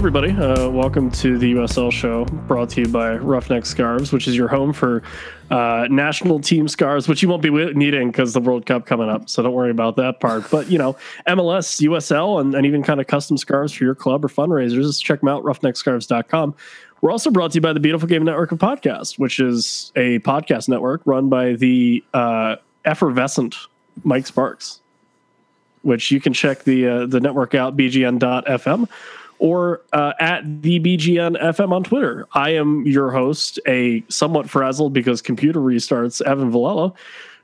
everybody. Uh, welcome to the USL show brought to you by Roughneck Scarves, which is your home for uh, national team scarves, which you won't be needing because the World Cup coming up. So don't worry about that part. But, you know, MLS, USL, and, and even kind of custom scarves for your club or fundraisers, just check them out, roughneckscarves.com. We're also brought to you by the Beautiful Game Network of Podcasts, which is a podcast network run by the uh, effervescent Mike Sparks, which you can check the uh, the network out, bgn.fm or uh, at the BGN FM on Twitter. I am your host, a somewhat frazzled because computer restarts, Evan Villela,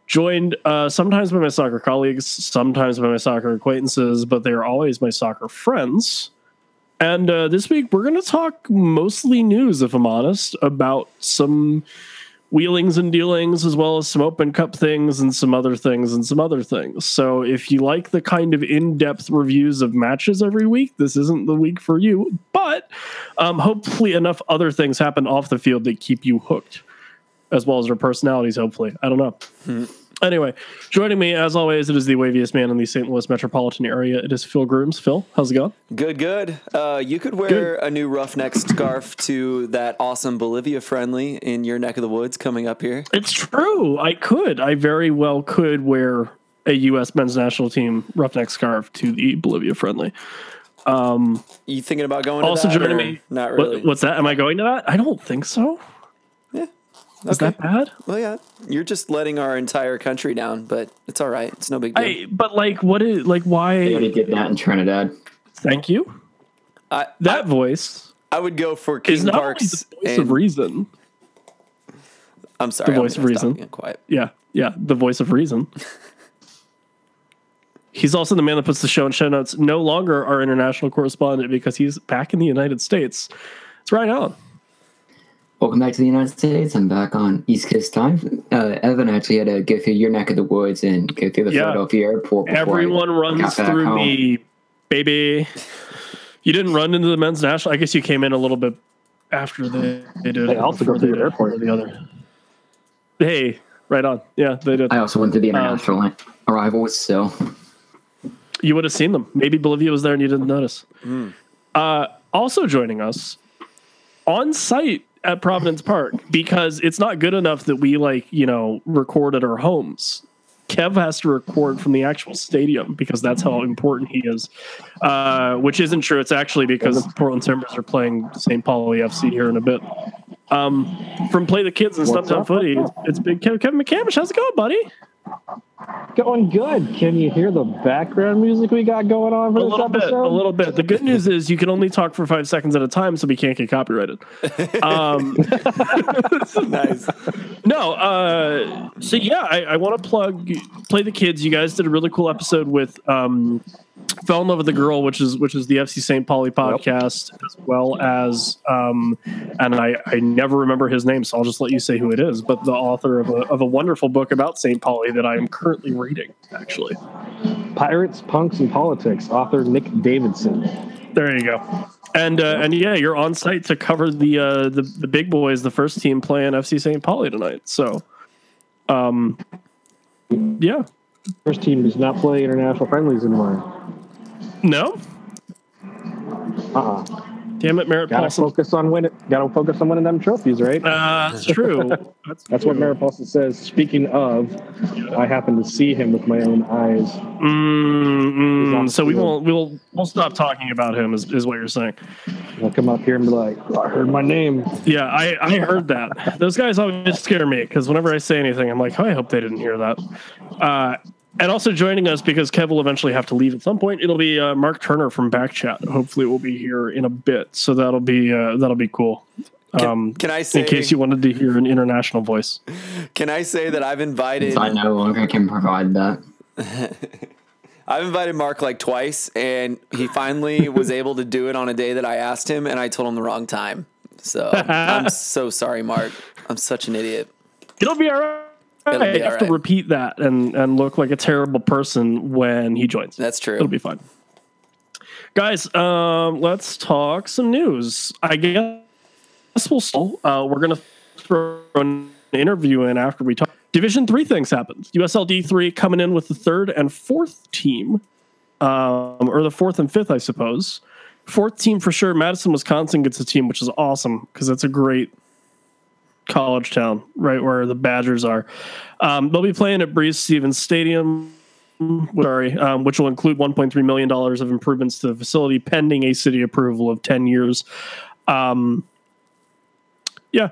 joined uh, sometimes by my soccer colleagues, sometimes by my soccer acquaintances, but they are always my soccer friends. And uh, this week, we're going to talk mostly news, if I'm honest, about some wheelings and dealings, as well as some open cup things and some other things and some other things. So if you like the kind of in-depth reviews of matches every week, this isn't the week for you. But um, hopefully, enough other things happen off the field that keep you hooked, as well as their personalities. Hopefully, I don't know. Hmm. Anyway, joining me as always, it is the waviest man in the St. Louis metropolitan area. It is Phil Grooms. Phil, how's it going? Good, good. Uh, you could wear good. a new roughneck scarf to that awesome Bolivia friendly in your neck of the woods coming up here. It's true. I could. I very well could wear a U.S. men's national team roughneck scarf to the Bolivia friendly. Um, you thinking about going? Also joining me. Not really. What, what's that? Am I going to that? I don't think so. Is okay. that bad? Well, yeah, you're just letting our entire country down, but it's all right. It's no big deal. I, but like, what is like? Why? They already did that in Trinidad. Thank you. I, that I, voice. I would go for King is not Parks. the voice and, of reason. I'm sorry. The voice of reason. Quiet. Yeah, yeah. The voice of reason. he's also the man that puts the show in show notes. No longer our international correspondent because he's back in the United States. It's right on. Welcome back to the United States. I'm back on East Coast time. Uh, Evan actually had to go through your neck of the woods and go through the yeah. Philadelphia airport. Everyone runs through home. me, baby. You didn't run into the men's national. I guess you came in a little bit after they, they did. They also go through the airport or the other. Hey, right on. Yeah, they did. I also went to the uh, international um, arrivals, so you would have seen them. Maybe Bolivia was there and you didn't notice. Mm. Uh, also joining us on site at Providence Park because it's not good enough that we like, you know, record at our homes. Kev has to record from the actual stadium because that's how important he is. Uh, which isn't true. It's actually because Portland Timbers are playing St. Pauli FC here in a bit. Um, from Play the Kids and stuff Stumptown Footy, it's, it's big. Kevin, Kevin McCamish, how's it going, buddy? Going good. Can you hear the background music we got going on for a this little episode? Bit, a little bit. The good news is you can only talk for five seconds at a time, so we can't get copyrighted. Um, nice. No. Uh, so yeah, I, I want to plug play the kids. You guys did a really cool episode with um, fell in love with the girl, which is which is the FC St. Pauli podcast, yep. as well as um, and I I never remember his name, so I'll just let you say who it is. But the author of a of a wonderful book about St. Pauli that I am currently reading, actually. Pirates, Punks, and Politics, author Nick Davidson. There you go. And uh, and yeah, you're on site to cover the uh, the the big boys, the first team playing FC St. Pauli tonight. So, um, yeah, first team does not play international friendlies anymore. No. Uh. uh Damn it, Merritt gotta Paulson. focus on winning. Gotta focus on winning them trophies, right? Uh, that's true. that's, that's true. what Merritt Paulson says. Speaking of, I happen to see him with my own eyes. Mm, mm, so we won't. We'll we'll stop talking about him. Is, is what you're saying? He'll come up here and be like, "I heard my name." Yeah, I I heard that. Those guys always scare me because whenever I say anything, I'm like, oh, I hope they didn't hear that. Uh, and also joining us because Kev will eventually have to leave at some point. It'll be uh, Mark Turner from Backchat. Hopefully, we'll be here in a bit, so that'll be uh, that'll be cool. Um, can, can, I say, in case you wanted to hear an international voice? Can I say that I've invited? I no longer can provide that. I've invited Mark like twice, and he finally was able to do it on a day that I asked him, and I told him the wrong time. So I'm so sorry, Mark. I'm such an idiot. It'll be all right. I have right. to repeat that and and look like a terrible person when he joins. That's true. It'll be fine. Guys, um, let's talk some news. I guess we'll still uh, we're gonna throw an interview in after we talk. Division three things happened. USLD three coming in with the third and fourth team, um, or the fourth and fifth, I suppose. fourth team for sure. Madison, Wisconsin gets a team, which is awesome because that's a great college town, right where the Badgers are. Um, they'll be playing at Breese Stevens Stadium. Sorry, um, which will include 1.3 million dollars of improvements to the facility, pending a city approval of 10 years. Um, yeah,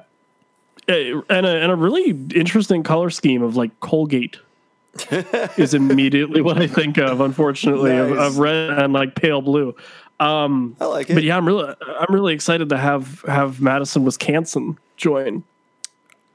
and a, and a really interesting color scheme of like Colgate is immediately what I think of. Unfortunately, nice. of, of, red and like pale blue. Um, I like it. But yeah, I'm really I'm really excited to have have Madison Wisconsin join.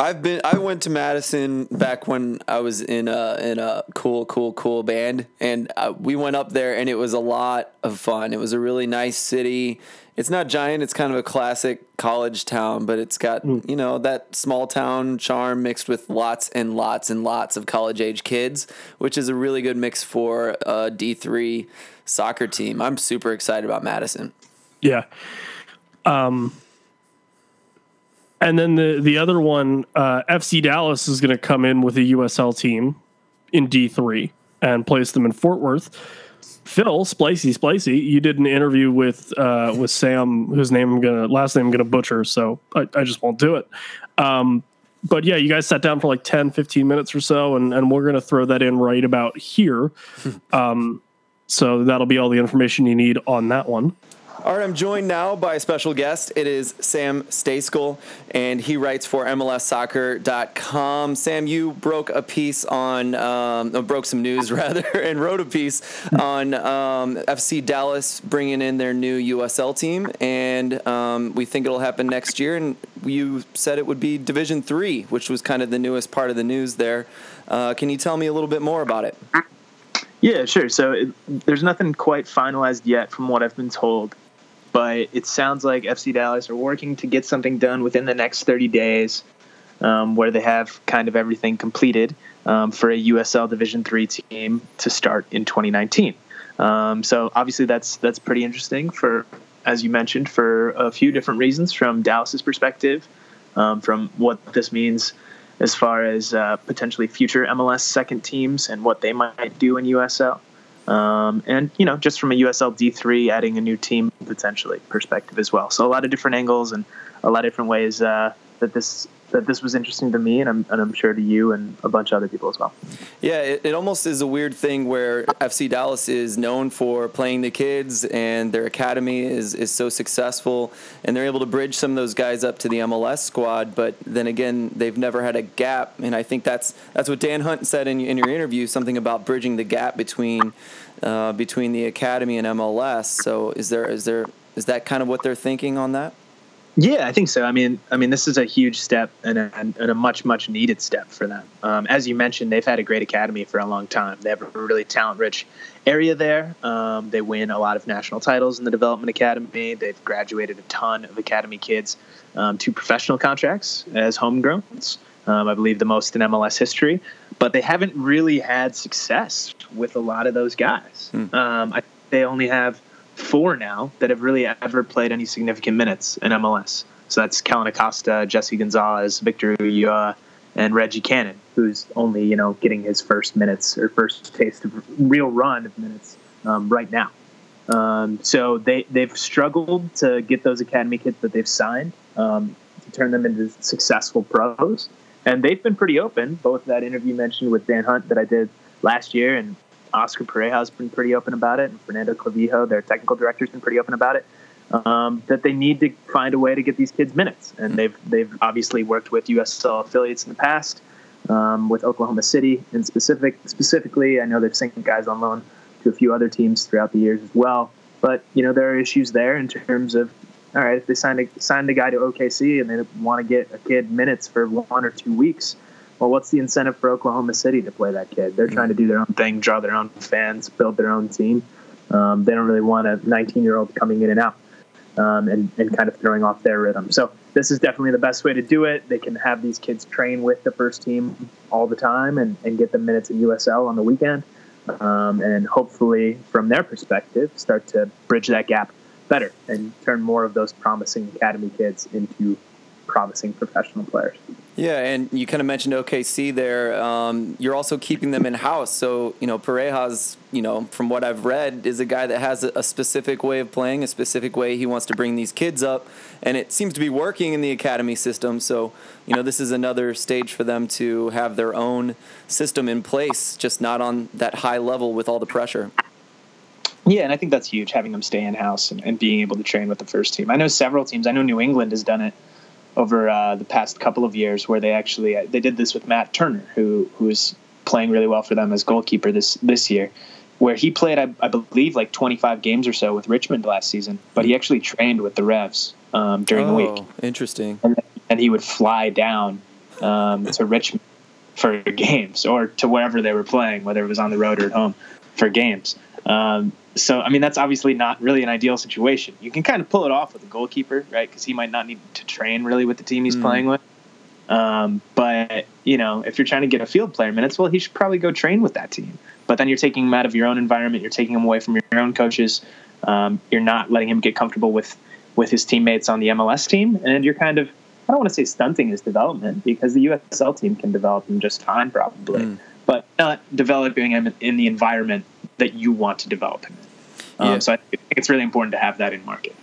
I've been. I went to Madison back when I was in a in a cool, cool, cool band, and uh, we went up there, and it was a lot of fun. It was a really nice city. It's not giant. It's kind of a classic college town, but it's got mm. you know that small town charm mixed with lots and lots and lots of college age kids, which is a really good mix for a D three soccer team. I'm super excited about Madison. Yeah. Um and then the the other one, uh, FC Dallas is going to come in with a USL team in D three and place them in Fort Worth. Phil Splicey Splicey, you did an interview with uh, with Sam, whose name I'm gonna last name I'm gonna butcher, so I, I just won't do it. Um, but yeah, you guys sat down for like 10, 15 minutes or so, and, and we're gonna throw that in right about here. um, so that'll be all the information you need on that one. All right, I'm joined now by a special guest. It is Sam Stejskal, and he writes for MLSsoccer.com. Sam, you broke a piece on, um, broke some news rather, and wrote a piece on um, FC Dallas bringing in their new USL team, and um, we think it'll happen next year. And you said it would be Division Three, which was kind of the newest part of the news there. Uh, can you tell me a little bit more about it? Yeah, sure. So it, there's nothing quite finalized yet, from what I've been told but it sounds like FC Dallas are working to get something done within the next 30 days, um, where they have kind of everything completed um, for a USL Division three team to start in 2019. Um, so obviously that's that's pretty interesting for, as you mentioned, for a few different reasons from Dallas's perspective, um, from what this means as far as uh, potentially future MLS second teams and what they might do in USL. Um, and you know, just from a USL D3, adding a new team potentially perspective as well. So a lot of different angles and a lot of different ways uh, that this that this was interesting to me, and I'm and I'm sure to you and a bunch of other people as well. Yeah, it, it almost is a weird thing where FC Dallas is known for playing the kids, and their academy is is so successful, and they're able to bridge some of those guys up to the MLS squad. But then again, they've never had a gap, and I think that's that's what Dan Hunt said in in your interview, something about bridging the gap between uh, between the academy and MLS. So is there is there is that kind of what they're thinking on that? Yeah, I think so. I mean, I mean, this is a huge step and a, and a much, much needed step for them. Um, as you mentioned, they've had a great academy for a long time. They have a really talent-rich area there. Um, they win a lot of national titles in the development academy. They've graduated a ton of academy kids um, to professional contracts as homegrowns. Um, I believe the most in MLS history but they haven't really had success with a lot of those guys. Mm. Um, I, they only have four now that have really ever played any significant minutes in MLS. So that's Kellyn Acosta, Jesse Gonzalez, Victor Ulloa, and Reggie Cannon, who's only you know getting his first minutes or first taste of real run of minutes um, right now. Um, so they they've struggled to get those academy kids that they've signed um, to turn them into successful pros and they've been pretty open. Both that interview mentioned with Dan Hunt that I did last year, and Oscar Pareja has been pretty open about it, and Fernando Clavijo, their technical director, has been pretty open about it. Um, that they need to find a way to get these kids minutes, and they've they've obviously worked with USL affiliates in the past, um, with Oklahoma City in specific specifically. I know they've sent guys on loan to a few other teams throughout the years as well. But you know there are issues there in terms of all right, if they signed a signed a guy to OKC and they want to get a kid minutes for one or two weeks, well, what's the incentive for Oklahoma City to play that kid? They're mm-hmm. trying to do their own thing, draw their own fans, build their own team. Um, they don't really want a 19 year old coming in and out um, and, and kind of throwing off their rhythm. So this is definitely the best way to do it. They can have these kids train with the first team all the time and, and get them minutes in USL on the weekend. Um, and hopefully, from their perspective, start to bridge that gap better and turn more of those promising academy kids into promising professional players. Yeah, and you kind of mentioned OKC there. Um, you're also keeping them in house. So, you know, Pareja's, you know, from what I've read, is a guy that has a, specific way of playing, a specific way he wants to bring these kids up. And it seems to be working in the academy system. So, you know, this is another stage for them to have their own system in place, just not on that high level with all the pressure. Yeah, and I think that's huge, having them stay in house and, and being able to train with the first team. I know several teams. I know New England has done it over uh, the past couple of years where they actually uh, they did this with Matt Turner, who who is playing really well for them as goalkeeper this this year, where he played I, I believe like 25 games or so with Richmond last season, but he actually trained with the Revs um, during oh, the week. Interesting. And, and he would fly down um, to Richmond for games or to wherever they were playing, whether it was on the road or at home for games. Um, so I mean that's obviously not really an ideal situation. You can kind of pull it off with a goalkeeper, right? Because he might not need to train really with the team he's mm. playing with. Um, but you know, if you're trying to get a field player minutes, well, he should probably go train with that team. But then you're taking him out of your own environment. You're taking him away from your own coaches. Um, you're not letting him get comfortable with with his teammates on the MLS team, and you're kind of I don't want to say stunting his development because the USL team can develop him just fine, probably, mm. but not developing him in the environment that you want to develop him in. Um, yeah. So I think it's really important to have that in market.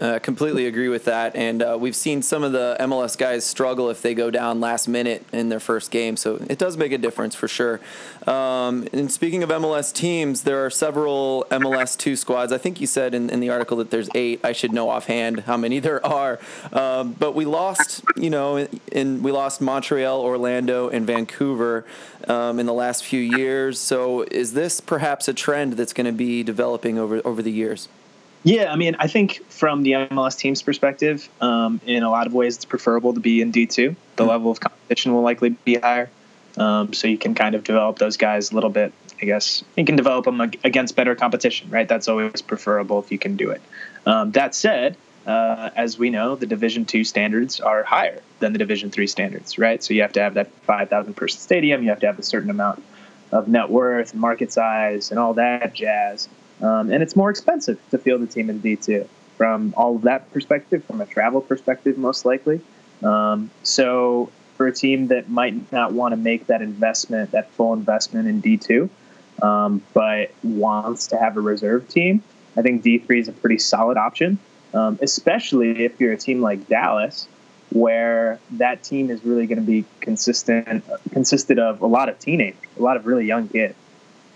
Uh, completely agree with that, and uh, we've seen some of the MLS guys struggle if they go down last minute in their first game. So it does make a difference for sure. Um, and speaking of MLS teams, there are several MLS two squads. I think you said in, in the article that there's eight. I should know offhand how many there are. Um, but we lost, you know, in we lost Montreal, Orlando, and Vancouver um, in the last few years. So is this perhaps a trend that's going to be developing over over the years? Yeah, I mean, I think from the MLS team's perspective, um, in a lot of ways, it's preferable to be in D2. The mm-hmm. level of competition will likely be higher. Um, so you can kind of develop those guys a little bit. I guess you can develop them against better competition, right? That's always preferable if you can do it. Um, that said, uh, as we know, the Division two standards are higher than the Division three standards, right? So you have to have that 5,000 person stadium. You have to have a certain amount of net worth, and market size, and all that jazz. Um, and it's more expensive to field a team in D2 from all of that perspective, from a travel perspective, most likely. Um, so for a team that might not want to make that investment, that full investment in D2, um, but wants to have a reserve team, I think D3 is a pretty solid option, um, especially if you're a team like Dallas, where that team is really going to be consistent, consisted of a lot of teenagers, a lot of really young kids.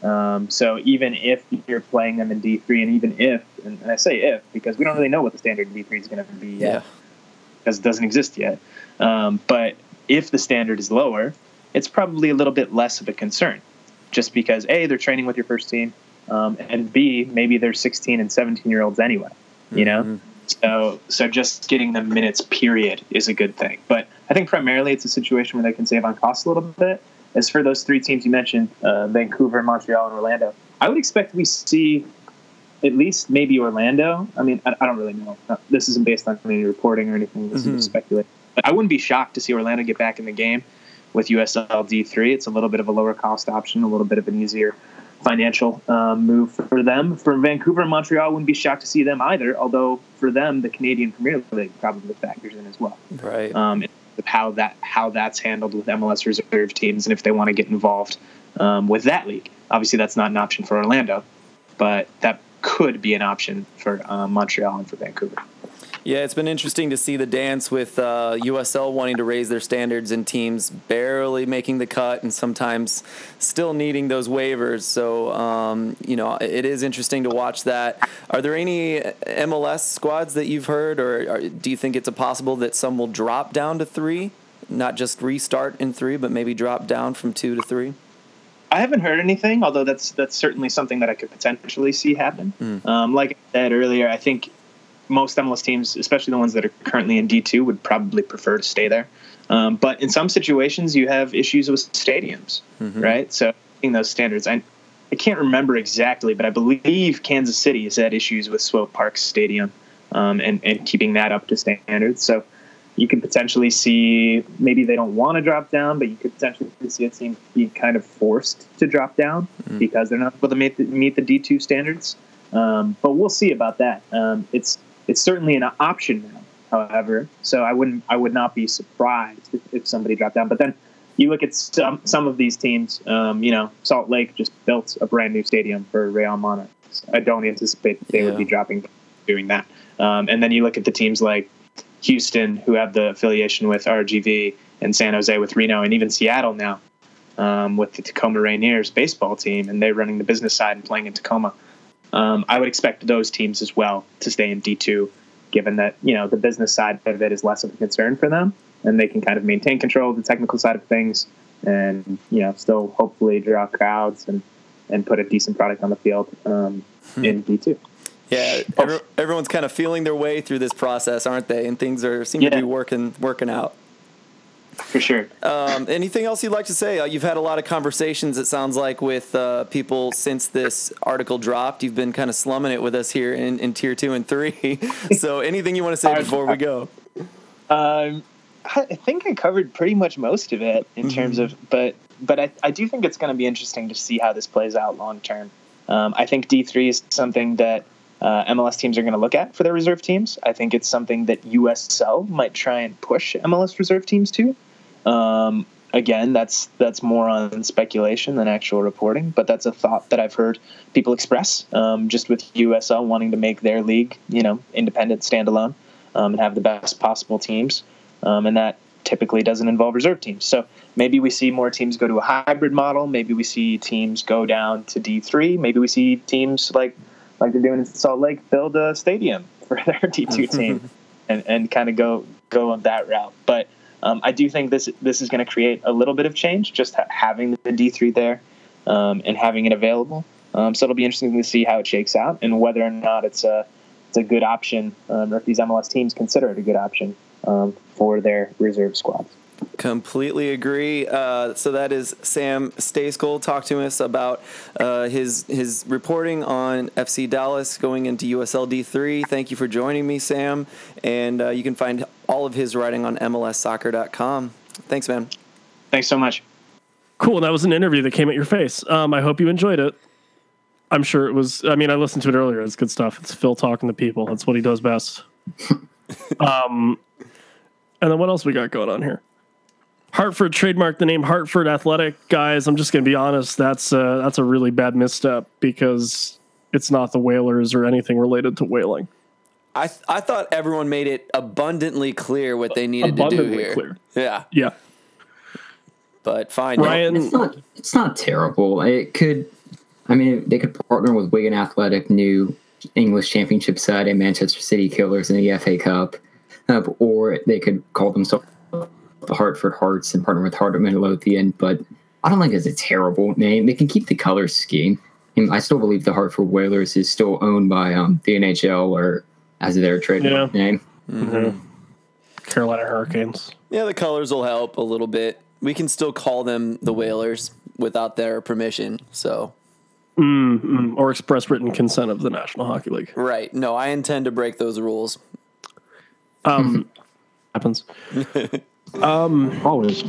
Um, so even if you're playing them in D3, and even if, and, and I say if because we don't really know what the standard D3 is going to be yet, yeah. because it doesn't exist yet. Um, but if the standard is lower, it's probably a little bit less of a concern, just because a they're training with your first team, um, and b maybe they're 16 and 17 year olds anyway. You know, mm-hmm. so so just getting them minutes period is a good thing. But I think primarily it's a situation where they can save on costs a little bit as for those three teams you mentioned, uh, Vancouver, Montreal, and Orlando, I would expect we see at least maybe Orlando. I mean, I, I don't really know. Uh, this isn't based on any reporting or anything. This mm-hmm. is speculation. But I wouldn't be shocked to see Orlando get back in the game with USL D3. It's a little bit of a lower cost option, a little bit of an easier financial um, move for them. For Vancouver and Montreal, I wouldn't be shocked to see them either. Although for them, the Canadian Premier League probably factors in as well. Right. Um, how that how that's handled with MLS reserve teams and if they want to get involved um, with that league. Obviously, that's not an option for Orlando, but that could be an option for um, Montreal and for Vancouver. Yeah, it's been interesting to see the dance with uh, USL wanting to raise their standards and teams barely making the cut and sometimes still needing those waivers. So, um, you know, it is interesting to watch that. Are there any MLS squads that you've heard, or do you think it's a possible that some will drop down to three? Not just restart in three, but maybe drop down from two to three? I haven't heard anything, although that's that's certainly something that I could potentially see happen. Mm. Um, like I said earlier, I think most MLS teams, especially the ones that are currently in D2, would probably prefer to stay there. Um, but in some situations, you have issues with stadiums, mm-hmm. right? So, in those standards, I, I can't remember exactly, but I believe Kansas City has had issues with Swope Park Stadium um, and, and keeping that up to standards. So, you could potentially see maybe they don't want to drop down, but you could potentially see a team be kind of forced to drop down mm-hmm. because they're not able to meet the, meet the D2 standards. Um, but we'll see about that. Um, it's it's certainly an option now however, so I wouldn't I would not be surprised if, if somebody dropped down. But then you look at some some of these teams. Um, you know, Salt Lake just built a brand new stadium for Real Monarchs. I don't anticipate they Yeah. would be dropping doing that. Um, and then you look at the teams like Houston, who have the affiliation with RGV, and San Jose with Reno, and even Seattle now um, with the Tacoma Rainiers baseball team, and they're running the business side and playing in Tacoma. Um, I would expect those teams as well to stay in D two, given that you know the business side of it is less of a concern for them, and they can kind of maintain control of the technical side of things, and you know still hopefully draw crowds and and put a decent product on the field um, in D two. Yeah, every, everyone's kind of feeling their way through this process, aren't they? And things are seem to be working working out. For sure. Um, anything else you'd like to say? Uh, you've had a lot of conversations. It sounds like with uh, people since this article dropped. You've been kind of slumming it with us here in, in tier two and three. so, anything you want to say before we go? Um, I think I covered pretty much most of it in terms of, but but I, I do think it's going to be interesting to see how this plays out long term. Um, I think D three is something that uh, MLS teams are going to look at for their reserve teams. I think it's something that USL might try and push MLS reserve teams to. Um, again, that's that's more on speculation than actual reporting, but that's a thought that I've heard people express. Um, just with USL wanting to make their league, you know, independent, standalone, um, and have the best possible teams, um, and that typically doesn't involve reserve teams. So maybe we see more teams go to a hybrid model. Maybe we see teams go down to D three. Maybe we see teams like like they're doing in Salt Lake build a stadium for their D two team, and and kind of go go on that route. But um, I do think this this is going to create a little bit of change, just ha- having the D three there um, and having it available. Um, so it'll be interesting to see how it shakes out and whether or not it's a it's a good option, um, or if these MLS teams consider it a good option um, for their reserve squads. Completely agree. Uh, so that is Sam Stejskal. Talk to us about uh, his his reporting on FC Dallas going into USLD three. Thank you for joining me, Sam. And uh, you can find all of his writing on MLSsoccer.com. Thanks, man. Thanks so much. Cool. That was an interview that came at your face. Um, I hope you enjoyed it. I'm sure it was. I mean, I listened to it earlier. It's good stuff. It's Phil talking to people. That's what he does best. um, and then what else we got going on here? Hartford trademarked the name Hartford Athletic, guys. I'm just gonna be honest. That's uh, that's a really bad misstep because it's not the Whalers or anything related to whaling. I th- I thought everyone made it abundantly clear what they needed Abundantly to do here. clear. Yeah, Yeah, but fine. Ryan. It's not. It's not terrible. It could. I mean, they could partner with Wigan Athletic, new English Championship side, and Manchester City Killers in the FA Cup, uh, or they could call themselves the Hartford Hearts and partner with Heart of Midlothian. But I don't think it's a terrible name. They can keep the color scheme. And I still believe the Hartford Whalers is still owned by um, the NHL or as their trademark Yeah. name. Carolina Hurricanes. Yeah, the colors will help a little bit. We can still call them the Whalers without their permission. So Mm, or express written consent of the National Hockey League. right. No, I intend to break those rules. Um, happens. Always.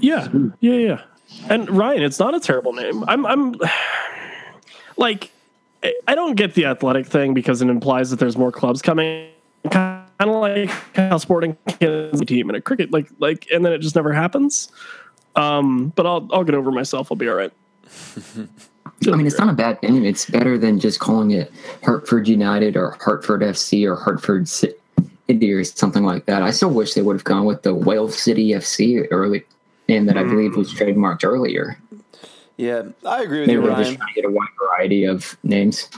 Yeah, yeah, yeah. And Ryan, it's not a terrible name. I'm, I'm like, I- I don't get the athletic thing because it implies that there's more clubs coming. Kind of like how Sporting is a team and a cricket, like, like, and then it just never happens. Um, but I'll, I'll get over myself. I'll be all right. I mean, it's not a bad name. It's better than just calling it Hartford United or Hartford FC or Hartford City or something like that. I still wish they would have gone with the Whale City FC early name that I believe was mm. trademarked earlier. Yeah, I agree with you. They you, were just trying to get a wide variety of names.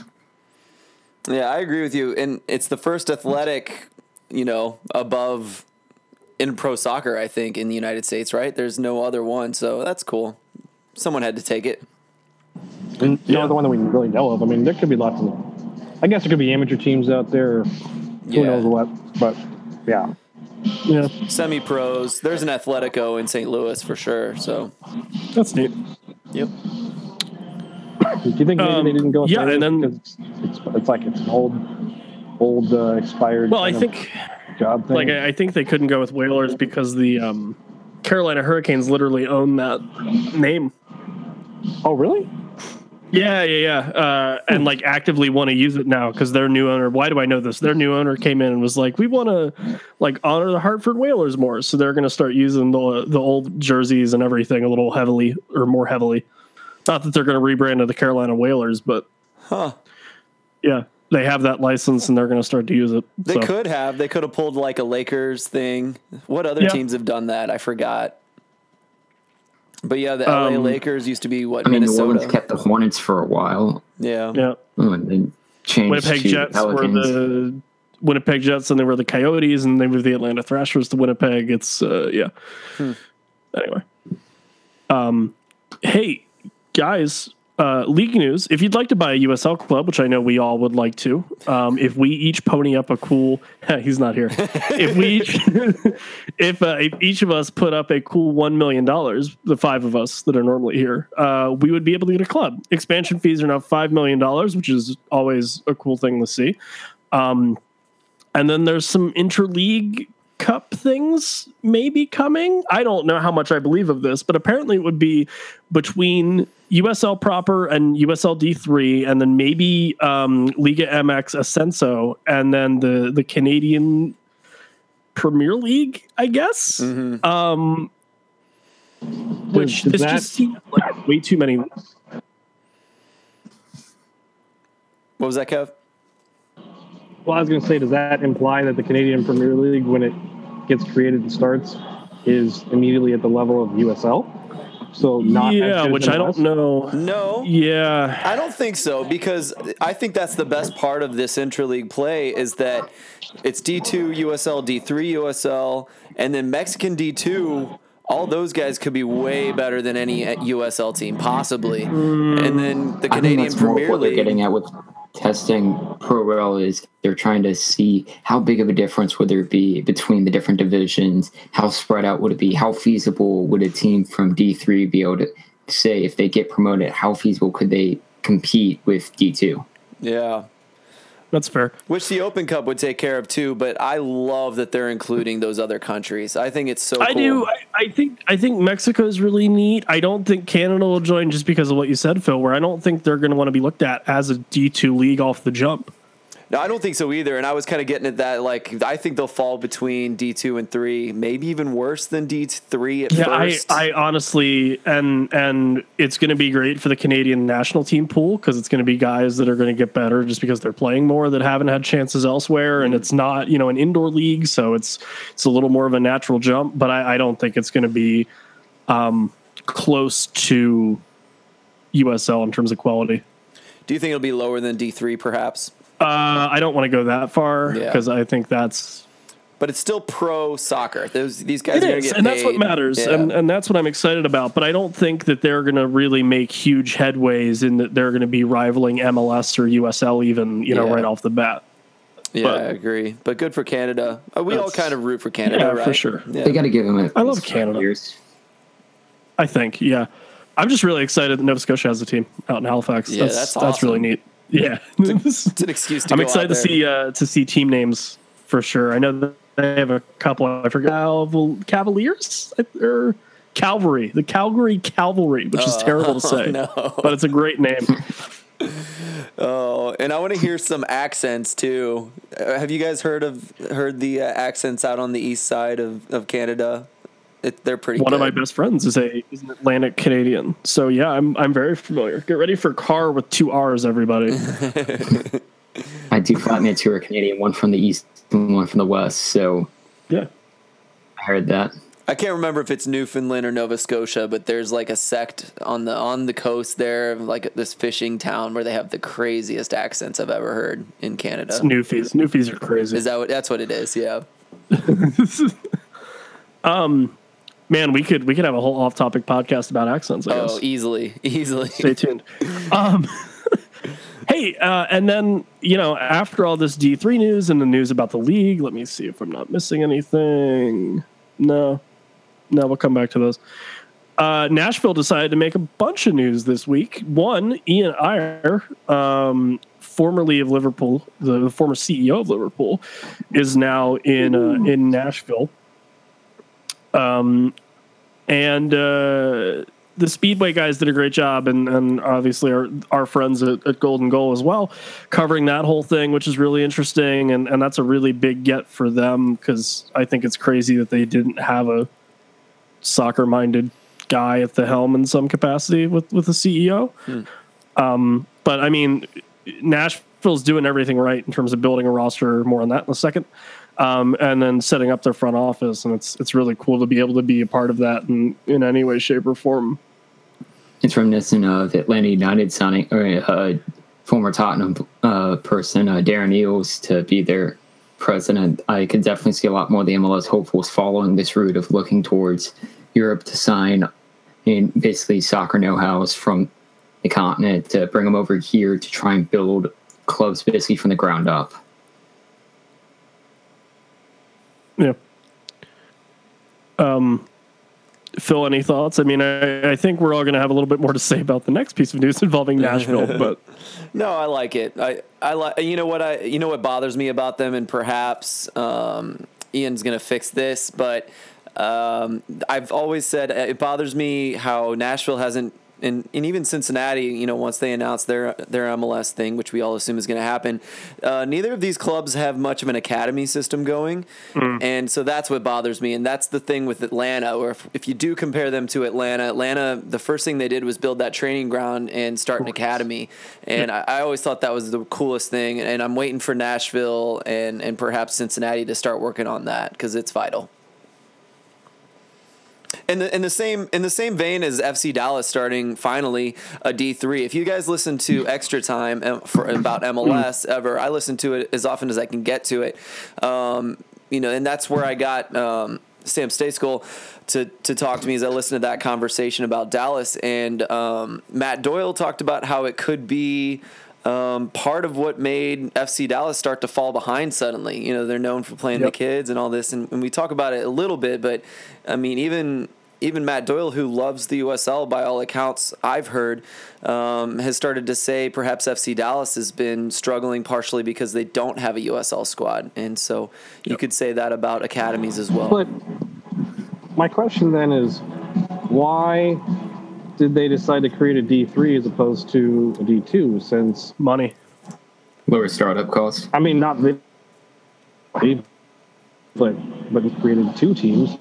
Yeah, I agree with you. And it's the first athletic, you know, above in pro soccer, I think, in the United States, right? There's no other one. So that's cool. Someone had to take it. And no other one that we really know of. I mean, there could be lots of. I guess there could be amateur teams out there. Who Yeah. knows what? But yeah, Yeah, Semi pros. There's an Atletico in St. Louis for sure. So, that's neat. yep. do you think maybe Um, they didn't go? with yeah, and then- because it's, it's, it's like it's an old, old uh, expired. Well, I think, job thing. like, I I think they couldn't go with Whalers because the um, Carolina Hurricanes literally own that name. oh, really? Yeah, yeah, yeah. Uh, and like actively want to use it now because their new owner. Why do I know this? Their new owner came in and was like, "We want to like honor the Hartford Whalers more," so they're going to start using the the old jerseys and everything a little heavily or more heavily. Not that they're going to rebrand to the Carolina Whalers, but Huh. yeah, they have that license and they're going to start to use it. They So, could have. They could have pulled like a Lakers thing. What other Yeah. teams have done that? I forgot. But yeah, the LA Um, Lakers used to be what I mean, New Minnesota. Orleans kept the Hornets for a while. yeah. Yeah, Oh, and then changed Winnipeg to Jets were the Winnipeg Jets, and they were the Coyotes, and they moved the Atlanta Thrashers to Winnipeg. It's uh, yeah. Anyway, um, hey guys, uh, league news. If you'd like to buy a USL club, which I know we all would like to, um, if we each pony up a cool, he's not here. if we each, if, uh, if each of us put up a cool one million dollars, the five of us that are normally here, uh, we would be able to get a club. Expansion fees are now five million dollars, which is always a cool thing to see. Um, and then there's some interleague cup things maybe coming. I don't know how much I believe of this, but apparently it would be between USL proper and USL D3, and then maybe um, Liga MX Ascenso, and then the the Canadian Premier League, I guess. Mhm. Um, which Does this that- just seems like way too many. What was that, Kev? Well, I was going to say, does that imply that the Canadian Premier League, when it gets created and starts, is immediately at the level of USL? So not as yeah, good as which I MLS? don't know. No. Yeah, I don't think so because I think that's the best part of this intra-league play is that it's D2 USL, D3 USL, and then Mexican D2. All those guys could be way better than any USL team, possibly. Mm. And then the I think Canadian that's more Premier what they're getting at with testing pro rel is they're trying to see how big of a difference would there be between the different divisions, how spread out would it be, how feasible would a team from D three be able to say if they get promoted, how feasible could they compete with D two? Yeah. That's fair. Which the Open Cup would take care of too, but I love that they're including those other countries. I think it's so I cool. do. I, I think I think Mexico is really neat. I don't think Canada will join just because of what you said, Phil. Where I don't think they're going to want to be looked at as a D two league off the jump. No, I don't think so either. And I was kind of getting at that. Like, I think they'll fall between D two and three, maybe even worse than D three at Yeah, I. I honestly and and it's going to be great for the Canadian national team pool because it's going to be guys that are going to get better just because they're playing more that haven't had chances elsewhere, and it's not you know an indoor league, so it's it's a little more of a natural jump. But I, I don't think it's going to be um, close to USL in terms of quality. Do you think it'll be lower than D three, perhaps? Uh, I don't want to go that far Yeah. because I think that's But it's still pro soccer. Those these guys it are going to is, get and that's what matters, Yeah. and and that's what I'm excited about. But I don't think that they're going to really make huge headways in that they're going to be rivaling MLS or USL even you know Yeah. right off the bat. yeah, but- I agree. But good for Canada. Uh, we all kind of root for Canada, Yeah, right? for sure. Yeah. They got to give them. At I love least Canada. Years. I think, yeah. I'm just really excited that Nova Scotia has a team out in Halifax. Yeah, that's that's that's really neat. Yeah, It's an excuse to I'm excited to see uh, to see team names for sure. I know that they have a couple. I forgot Caval- Cavaliers or Calvary, the Calgary Cavalry, which is terrible to say, Oh, no. but it's a great name. Oh, and I want to hear some accents too. Uh, have you guys heard of heard the uh, accents out on the east side of, of Canada? It, they're pretty. One of my best friends is a is an Atlantic Canadian, so yeah, I'm I'm very familiar. Get ready for car with two R's, everybody. I do flatmates who are Canadian, one from the east and one from the west. So yeah, I heard that. I can't remember if it's Newfoundland or Nova Scotia, but there's like a sect on the on the coast there, like this fishing town where they have the craziest accents I've ever heard in Canada. it's Newfies. Newfies are crazy. Is that what? That's what it is. Yeah. Um, Man, we could we could have a whole off topic podcast about accents. I guess. Oh, easily, easily. Stay tuned. Um, hey, uh, and then you know after all this D three news and the news about the league, let me see if I'm not missing anything. No, no, we'll come back to those. Uh, Nashville decided to make a bunch of news this week. One, Ian Ayre, um, formerly of Liverpool, the, the former CEO of Liverpool, is now in uh, in Nashville. Um, and uh, the Speedway guys did a great job, and, and obviously our our friends at, at Golden Goal as well, covering that whole thing, which is really interesting, and and that's a really big get for them because I think it's crazy that they didn't have a soccer minded guy at the helm in some capacity with with the CEO. Um, but I mean, Nashville's doing everything right in terms of building a roster. More on that in a second. Um, and then setting up their front office, and it's it's really cool to be able to be a part of that in, in any way, shape, or form. It's reminiscent of Atlanta United signing or uh, former Tottenham uh, person uh, Darren Eales to be their president. I could definitely see a lot more of the MLS hopefuls following this route of looking towards Europe to sign and basically soccer know-hows from the continent to bring them over here to try and build clubs basically from the ground up. Yeah. Um, Phil, any thoughts? I mean, I, I think we're all going to have a little bit more to say about the next piece of news involving Nashville, but No, I like it. I, I like. You know what? I you know what bothers me about them, and perhaps um, Ian's gonna fix this, but um, I've always said it bothers me how Nashville hasn't. And, and even Cincinnati, you know, once they announced their their MLS thing, which we all assume is going to happen, uh, neither of these clubs have much of an academy system going, and so that's what bothers me. And that's the thing with Atlanta, or if, if you do compare them to Atlanta, Atlanta, the first thing they did was build that training ground and start an academy, and I, I always thought that was the coolest thing. And I'm waiting for Nashville and and perhaps Cincinnati to start working on that because it's vital. In the in the same in the same vein as FC Dallas starting finally a D three. If you guys listen to Extra Time uh, for about MLS ever, I listen to it as often as I can get to it. Um, you know, and that's where I got um, Sam Stejskal to to talk to me as I listened to that conversation about Dallas. And um, Matt Doyle talked about how it could be um, part of what made FC Dallas start to fall behind suddenly. You know, they're known for playing the kids and all this, and, and we talk about it a little bit, but I mean, even even Matt Doyle, who loves the USL by all accounts I've heard, um, has started to say perhaps FC Dallas has been struggling partially because they don't have a USL squad, and so you could say that about academies as well. But my question then is, why did they decide to create a D three as opposed to a D two? Since money. Lower startup costs. I mean, not the, but but it created two teams.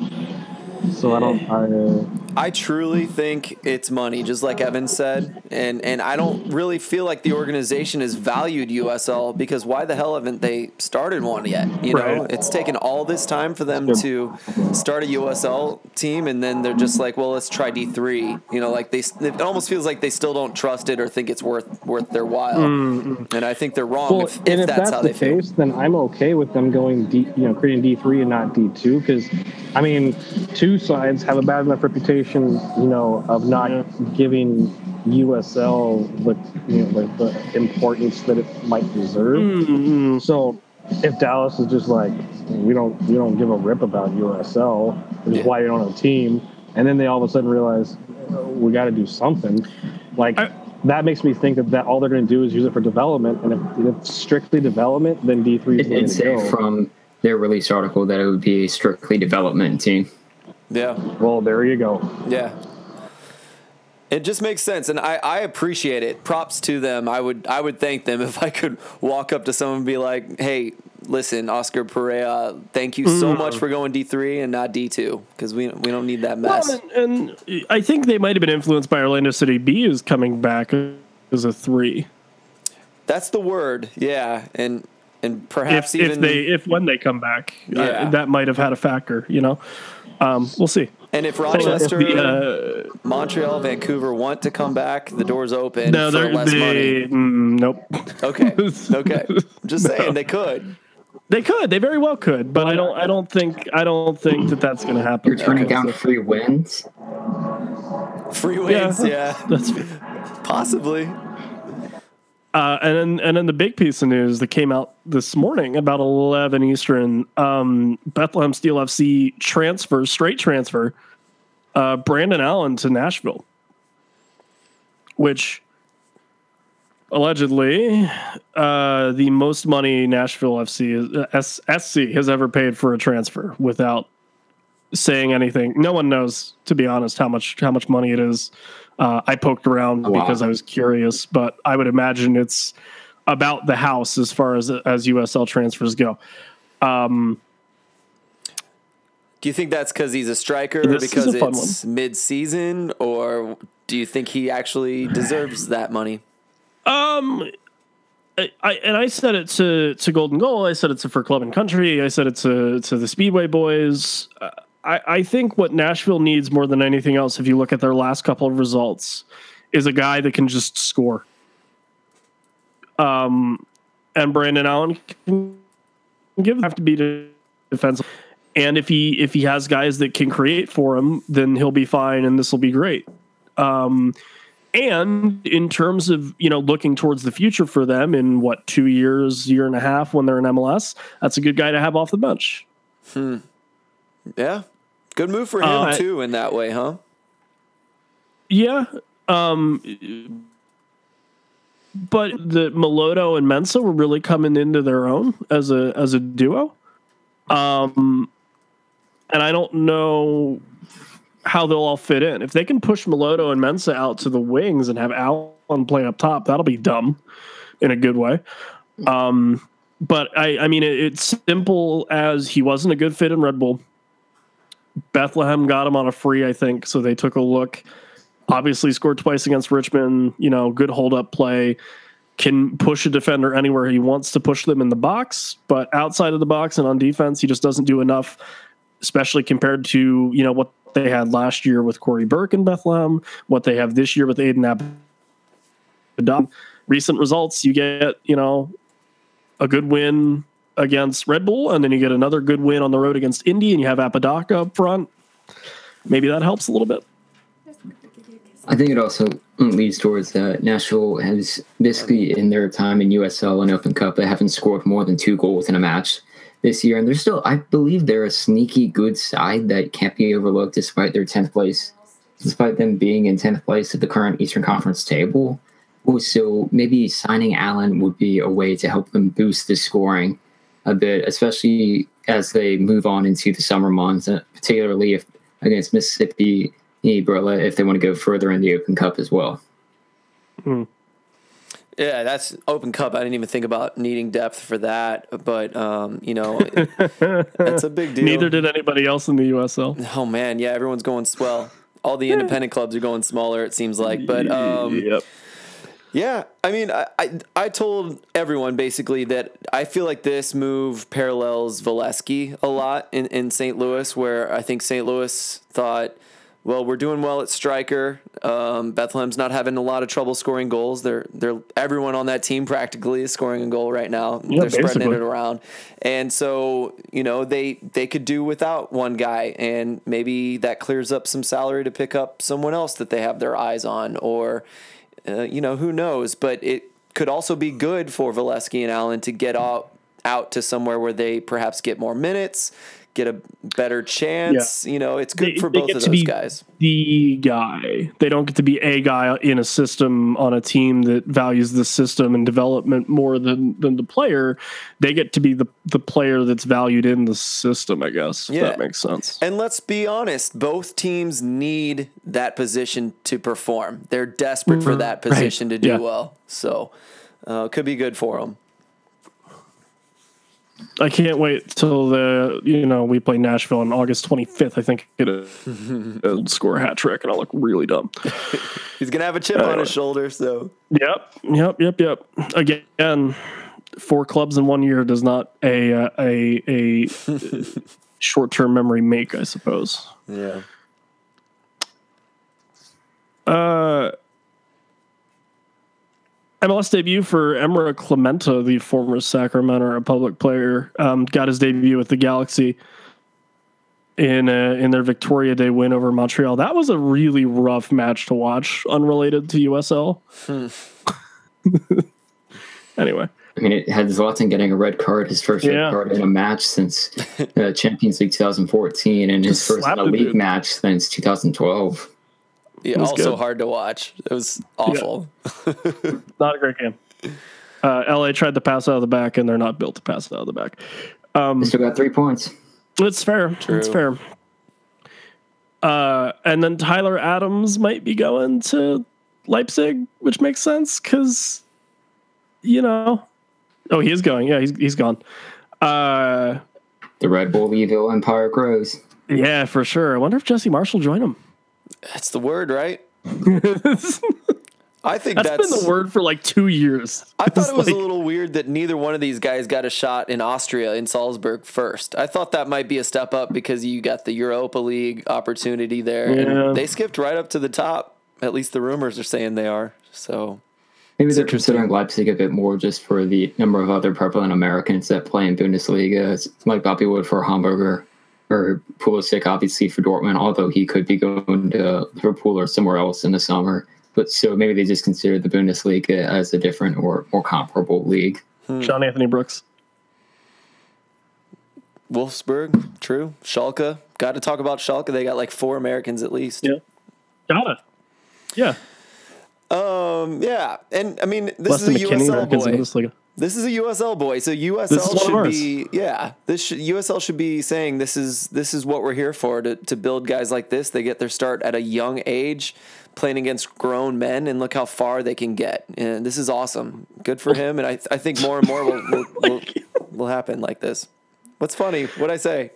So I don't. I, uh, I truly think it's money, just like Evan said, and and I don't really feel like the organization has valued USL because why the hell haven't they started one yet? You know, Right. it's taken all this time for them to start a USL team, and then they're just like, well, let's try D three. You know, like they it almost feels like they still don't trust it or think it's worth worth their while, mm-hmm. and I think they're wrong well, if, if, and if that's, that's, how the they feel. then I'm okay with them going D, you know, creating D three and not D two because, I mean, two sides have a bad enough reputation, you know, of not giving USL the you know like the importance that it might deserve. Mm-hmm. So if Dallas is just like we don't we don't give a rip about USL, which Yeah. is why you're on a team, and then they all of a sudden realize "Uh, we got to do something, like. I- that makes me think that, that all they're going to do is use it for development, and if, if strictly development, then D three is It did to say go. from their release article that it would be a strictly development team. Yeah. well, there you go. Yeah. It just makes sense, and I, I appreciate it. Props to them. I would I would thank them if I could walk up to someone and be like, "Hey, listen, Oscar Pareja, thank you so much for going D three and not D two because we we don't need that mess." Well, and, and I think they might have been influenced by Orlando City B is coming back as a three. That's the word, yeah, and and perhaps If, even if they if when they come back, uh, Yeah. that might have had a factor. You know, um, we'll see. and if If Rochester, the, uh, Montreal, Vancouver want to come back, the door's open no, for they're, less they money. mm, nope. Okay, okay, just saying they could. They could. They very well could, but I don't. I don't think. I don't think that that's going to happen. You're turning Okay, down so- free wins. Free wins, yeah, That's possibly. Uh, and then and then the big piece of news that came out this morning about eleven Eastern, um, Bethlehem Steel FC transfer, straight transfer, uh, Brandon Allen to Nashville, which allegedly uh, the most money Nashville FC is, uh, SC has ever paid for a transfer without saying anything. No one knows, to be honest, how much how much money it is. Uh, I poked around Wow. because I was curious, but I would imagine it's about the house as far as as USL transfers go. Um, Do you think that's because he's a striker is because it's mid-season, or do you think he actually deserves that money? Um, I, I and I said it to to Golden Goal. I said it to for Club and Country. I said it to to the Speedway Boys. Uh, I I think what Nashville needs more than anything else, if you look at their last couple of results, is a guy that can just score. Um, and Brandon Allen can give have to be defensive. And if he if he has guys that can create for him, then he'll be fine, and this will be great. Um, and in terms of you know looking towards the future for them in what two years, year and a half when they're in MLS, that's a good guy to have off the bench. Yeah, good move for him Uh, too in that way, huh? Yeah. Um but the Moloto and Mensah were really coming into their own as a as a duo. Um and I don't know how they'll all fit in. If they can push Moloto and Mensah out to the wings and have Allen play up top, that'll be dumb in a good way. Um but I I mean it, it's simple as he wasn't a good fit in Red Bull. Bethlehem got him on a free, I think, so they took a look obviously scored twice against Richmond, you know, good hold up play, can push a defender anywhere he wants to push them in the box, but outside of the box and on defense, he just doesn't do enough, especially compared to, you know, what they had last year with Cory Burke in Bethlehem, what they have this year with Aiden Abadam. Recent results, you get, you know, a good win against Red Bull, and then you get another good win on the road against Indy, and you have Apodaca up front. Maybe that helps a little bit. I think it also leads towards uh, Nashville has basically in their time in USL and Open Cup, they haven't scored more than two goals in a match this year, and they're still, I believe, they're a sneaky good side that can't be overlooked despite their tenth place, despite them being in tenth place at the current Eastern Conference table. So maybe signing Allen would be a way to help them boost the scoring a bit, especially as they move on into the summer months, uh, particularly if against Mississippi Ibrilla if they want to go further in the Open Cup as well. Yeah, that's Open Cup. I didn't even think about needing depth for that, but um, you know, that's a big deal. Neither did anybody else in the USL. Oh man, yeah, everyone's going swell. All the independent clubs are going smaller. It seems like, but um, yep. Yeah, I mean, I, I I told everyone basically that I feel like this move parallels Volesky a lot in, in St. Louis, where I think St. Louis thought, well, we're doing well at striker. Um, Bethlehem's not having a lot of trouble scoring goals. They're they're everyone on that team practically is scoring a goal right now. Yeah, they're spreading it around, and so you know they they could do without one guy, and maybe that clears up some salary to pick up someone else that they have their eyes on, or uh, you know, who knows? But it could also be good for Volesky and Allen to get out out to somewhere where they perhaps get more minutes, get a better chance. You know, it's good They- for they both get of to those be guys. The guy. They don't get to be a guy in a system on a team that values the system and development more than than the player. They get to be the the player that's valued in the system. I guess. If Yeah. that makes sense. And let's be honest, both teams need that position to perform. They're desperate for that position to do Yeah. well. So, uh, could be good for them. I can't wait till the you know we play Nashville on August 25th. I think it will score a hat trick and I'll look really dumb. He's gonna have a chip on his shoulder. So, Yep, yep, yep, yep. Again, four clubs in one year does not a uh, a a short term memory make, I suppose. yeah. Uh, MLS debut for Emrah Klimenta, the former Sacramento Republic player, um, got his debut with the Galaxy in uh, in their Victoria Day win over Montreal. That was a really rough match to watch, unrelated to USL. anyway, I mean, it had Zlatan getting a red card, his first Yeah. red card in a match since uh, Champions League 2014, and his Just first a league dude. match since 2012. Yeah, also good. hard to watch. It was awful. not a great game. Uh, LA tried to pass out of the back, and they're not built to pass out of the back. They still got three points. It's fair. It's True. fair. Uh, and then Tyler Adams might be going to Leipzig, which makes sense because, you know, oh, he is going. Yeah, he's he's gone. Uh, The Red Bull evil empire grows. yeah, for sure. I wonder if Jesse Marsch joined him. That's the word, right? I think that's, that's been the word for like two years. I thought It's it was like- a little weird that neither one of these guys got a shot in Austria in Salzburg first. I thought that might be a step up because you got the Europa League opportunity there. Yeah. And they skipped right up to the top. At least the rumors are saying they are. So Maybe they're interesting. considering Leipzig a bit more just for the number of other prevalent Americans that play in Bundesliga, It's like Bobby Wood for Hamburger or Pulisic, obviously for Dortmund, although he could be going to Liverpool or somewhere else in the summer. But so maybe they just consider the Bundesliga as a different or more comparable league. John Anthony Brooks. Wolfsburg, true. Schalke, got to talk about Schalke. They got like four Americans at least. Yeah. Gotta. Yeah. Um, yeah, and I mean this Less is a McKinney USL boy. This is a USL boy, so USL should ours. be yeah. This should, USL should be saying this is this is what we're here for to to build guys like this. They get their start at a young age, playing against grown men, and look how far they can get. And this is awesome. Good for him, and I I think more and more will will, will, will happen like this. What's funny? What I say?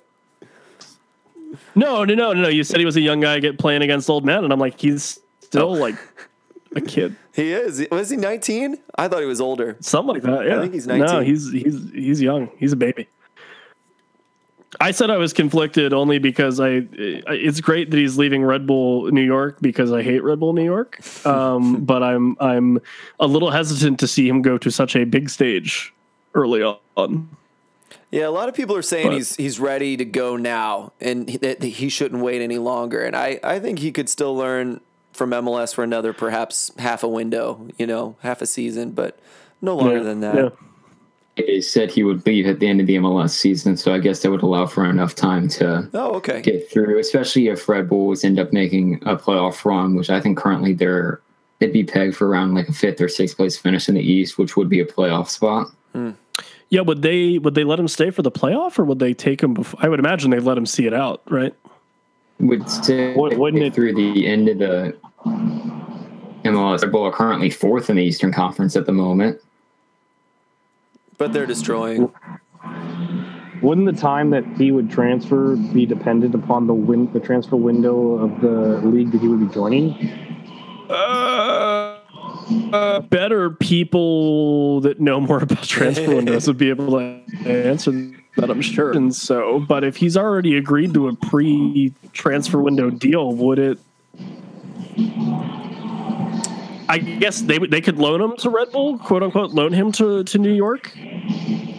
No, no, no, no, no. You said he was a young guy get playing against old men, and I'm like, he's still oh. like a kid, He is. Was he 19? I thought he was older. something like that. Yeah, I think he's 19. No, he's he's he's young. He's a baby. I said I was conflicted only because I. It's great that he's leaving Red Bull New York because I hate Red Bull New York. Um, but I'm I'm a little hesitant to see him go to such a big stage early on. Yeah, a lot of people are saying But- he's he's ready to go now, and he- that he shouldn't wait any longer. And I, I think he could still learn from MLS for another perhaps half a window, you know, half a season, but no longer Yeah, than that. yeah. It said he would leave at the end of the MLS season, so I guess that would allow for enough time to Oh, okay. get through, especially if Red Bulls end up making a playoff run, which I think currently they're they'd be pegged for around like a fifth or sixth place finish in the East, which would be a playoff spot. Hmm. Yeah, would they would they let him stay for the playoff, or would they take him? Before? I would imagine they'd let him see it out, right? Would say Wou- wouldn't it- through the end of the MLS. Red Bull are currently fourth in the Eastern Conference at the moment. But they're destroying. Wouldn't the time that he would transfer be dependent upon the win- the transfer window of the league that he would be joining? Uh, uh, better people that know more about transfer windows would be able to answer that, I'm sure. And so, but if he's already agreed to a pre-transfer window deal, would it? I guess they they could loan him to Red Bull, quote unquote, loan him to to New York,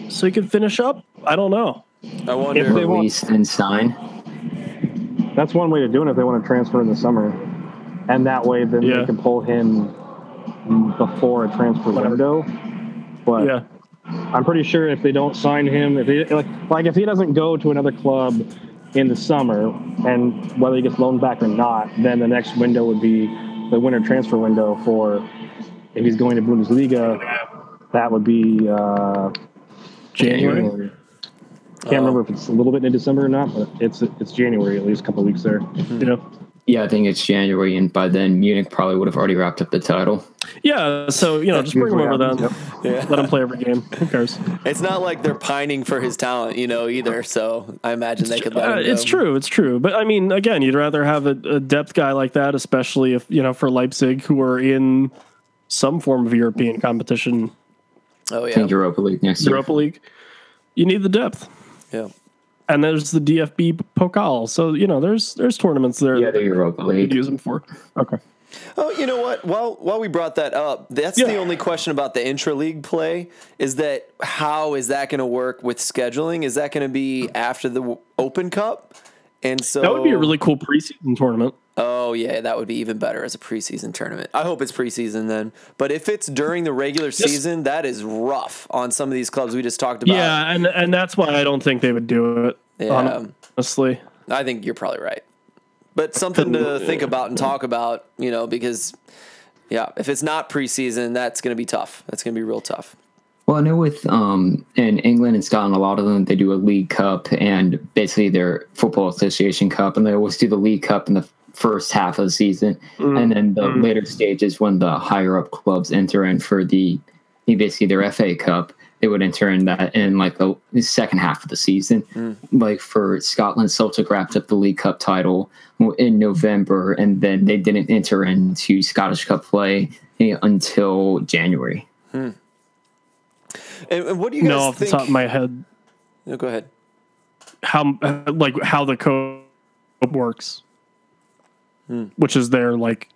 so he could finish up. I don't know. I wonder. If they want- Release and sign. That's one way to do it if they want to transfer in the summer, and that way then Yeah. they can pull him before a transfer window. But Yeah, I'm pretty sure if they don't sign him, if he like like if he doesn't go to another club in the summer, and whether he gets loaned back or not, then the next window would be the winter transfer window for if he's going to Bundesliga. That would be uh, January. can't remember if it's a little bit in December or not, but it's it's January at least a couple of weeks there. Yeah. Yeah, I think it's January, and by then Munich probably would have already wrapped up the title. Yeah, so you know, just bring him over then. Yep. Yeah. Let him play every game. Who cares? It's not like they're pining for his talent, you know, either. So I imagine they could let Uh, him. it's true. It's true. But I mean, again, you'd rather have a, a depth guy like that, especially if you know for Leipzig, who are in some form of European competition, Oh I yeah. think Europa League next year. Europa League. You need the depth, Yeah. And there's the DFB Pokal. So you know, there's there's tournaments there Yeah, that the Europa you League. use them for. Okay. Oh, you know what? While while we brought that up, that's Yeah. the only question about the intra league play is that how is that going to work with scheduling? Is that going to be after the Open Cup? And so That would be a really cool preseason tournament. Oh yeah, that would be even better as a preseason tournament. I hope it's preseason then. But if it's during the regular season, that is rough on some of these clubs we just talked about. Yeah, and and that's why I don't think they would do it. Yeah. Honestly. I think you're probably right. But something to think about and talk about, you know, because yeah, if it's not preseason, that's going to be tough. That's going to be real tough. Well, I know with um, in England and Scotland, a lot of them they do a League Cup and basically their Football Association Cup, and they always do the League Cup in the first half of the season, Mm. and then the Mm. later stages when the higher up clubs enter in for the basically their FA Cup, they would enter in that in like the, the second half of the season. Like for Scotland, Celtic wrapped up the League Cup title in November, and then they didn't enter into Scottish Cup play eh, until January. And, and what do you guys No, off think? the top of my head, No, go ahead. how like how the code works, which is their like,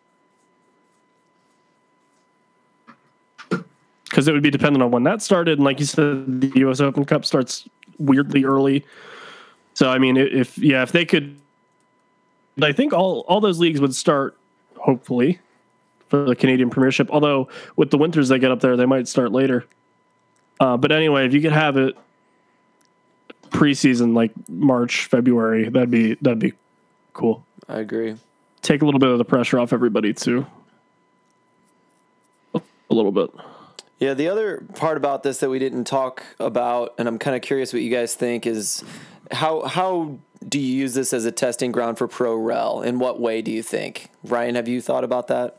because it would be dependent on when that started, and like you said, the U.S. Open Cup starts weirdly early. So I mean, if yeah, if they could, I think all all those leagues would start hopefully for the Canadian Premiership. Although with the winters they get up there, they might start later. Uh, but anyway, if you could have it preseason like March, February, that'd be that'd be cool. I agree. Take a little bit of the pressure off everybody too. Oh, a little bit. Yeah, the other part about this that we didn't talk about, and I'm kind of curious what you guys think, is how how do you use this as a testing ground for pro rel? In what way do you think? Ryan, have you thought about that?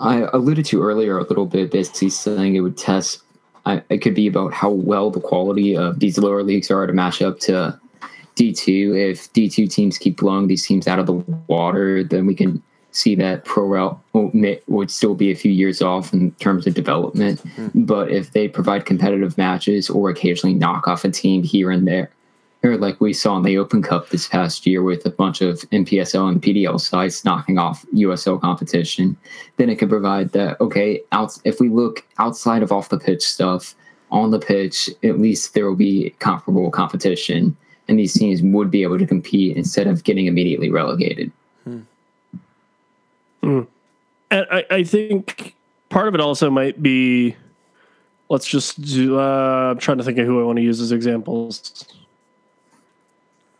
I alluded to earlier a little bit, basically saying it would test. I, it could be about how well the quality of these lower leagues are to match up to D2. If D2 teams keep blowing these teams out of the water, then we can see that pro route would still be a few years off in terms of development. Mm-hmm. But if they provide competitive matches or occasionally knock off a team here and there, or like we saw in the Open Cup this past year with a bunch of NPSL and PDL sites knocking off USL competition, then it could provide that okay, out if we look outside of off the pitch stuff, on the pitch, at least there will be comparable competition and these teams would be able to compete instead of getting immediately relegated. Hmm. Hmm. And I, I think part of it also might be let's just do uh, I'm trying to think of who I want to use as examples.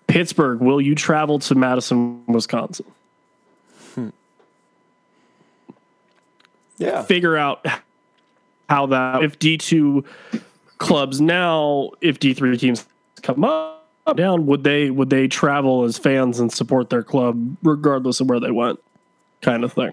Pittsburgh, will you travel to Madison, Wisconsin? Hmm. Yeah. Figure out how that if D2 clubs now, if D3 teams come up down, would they would they travel as fans and support their club regardless of where they went? Kind of thing.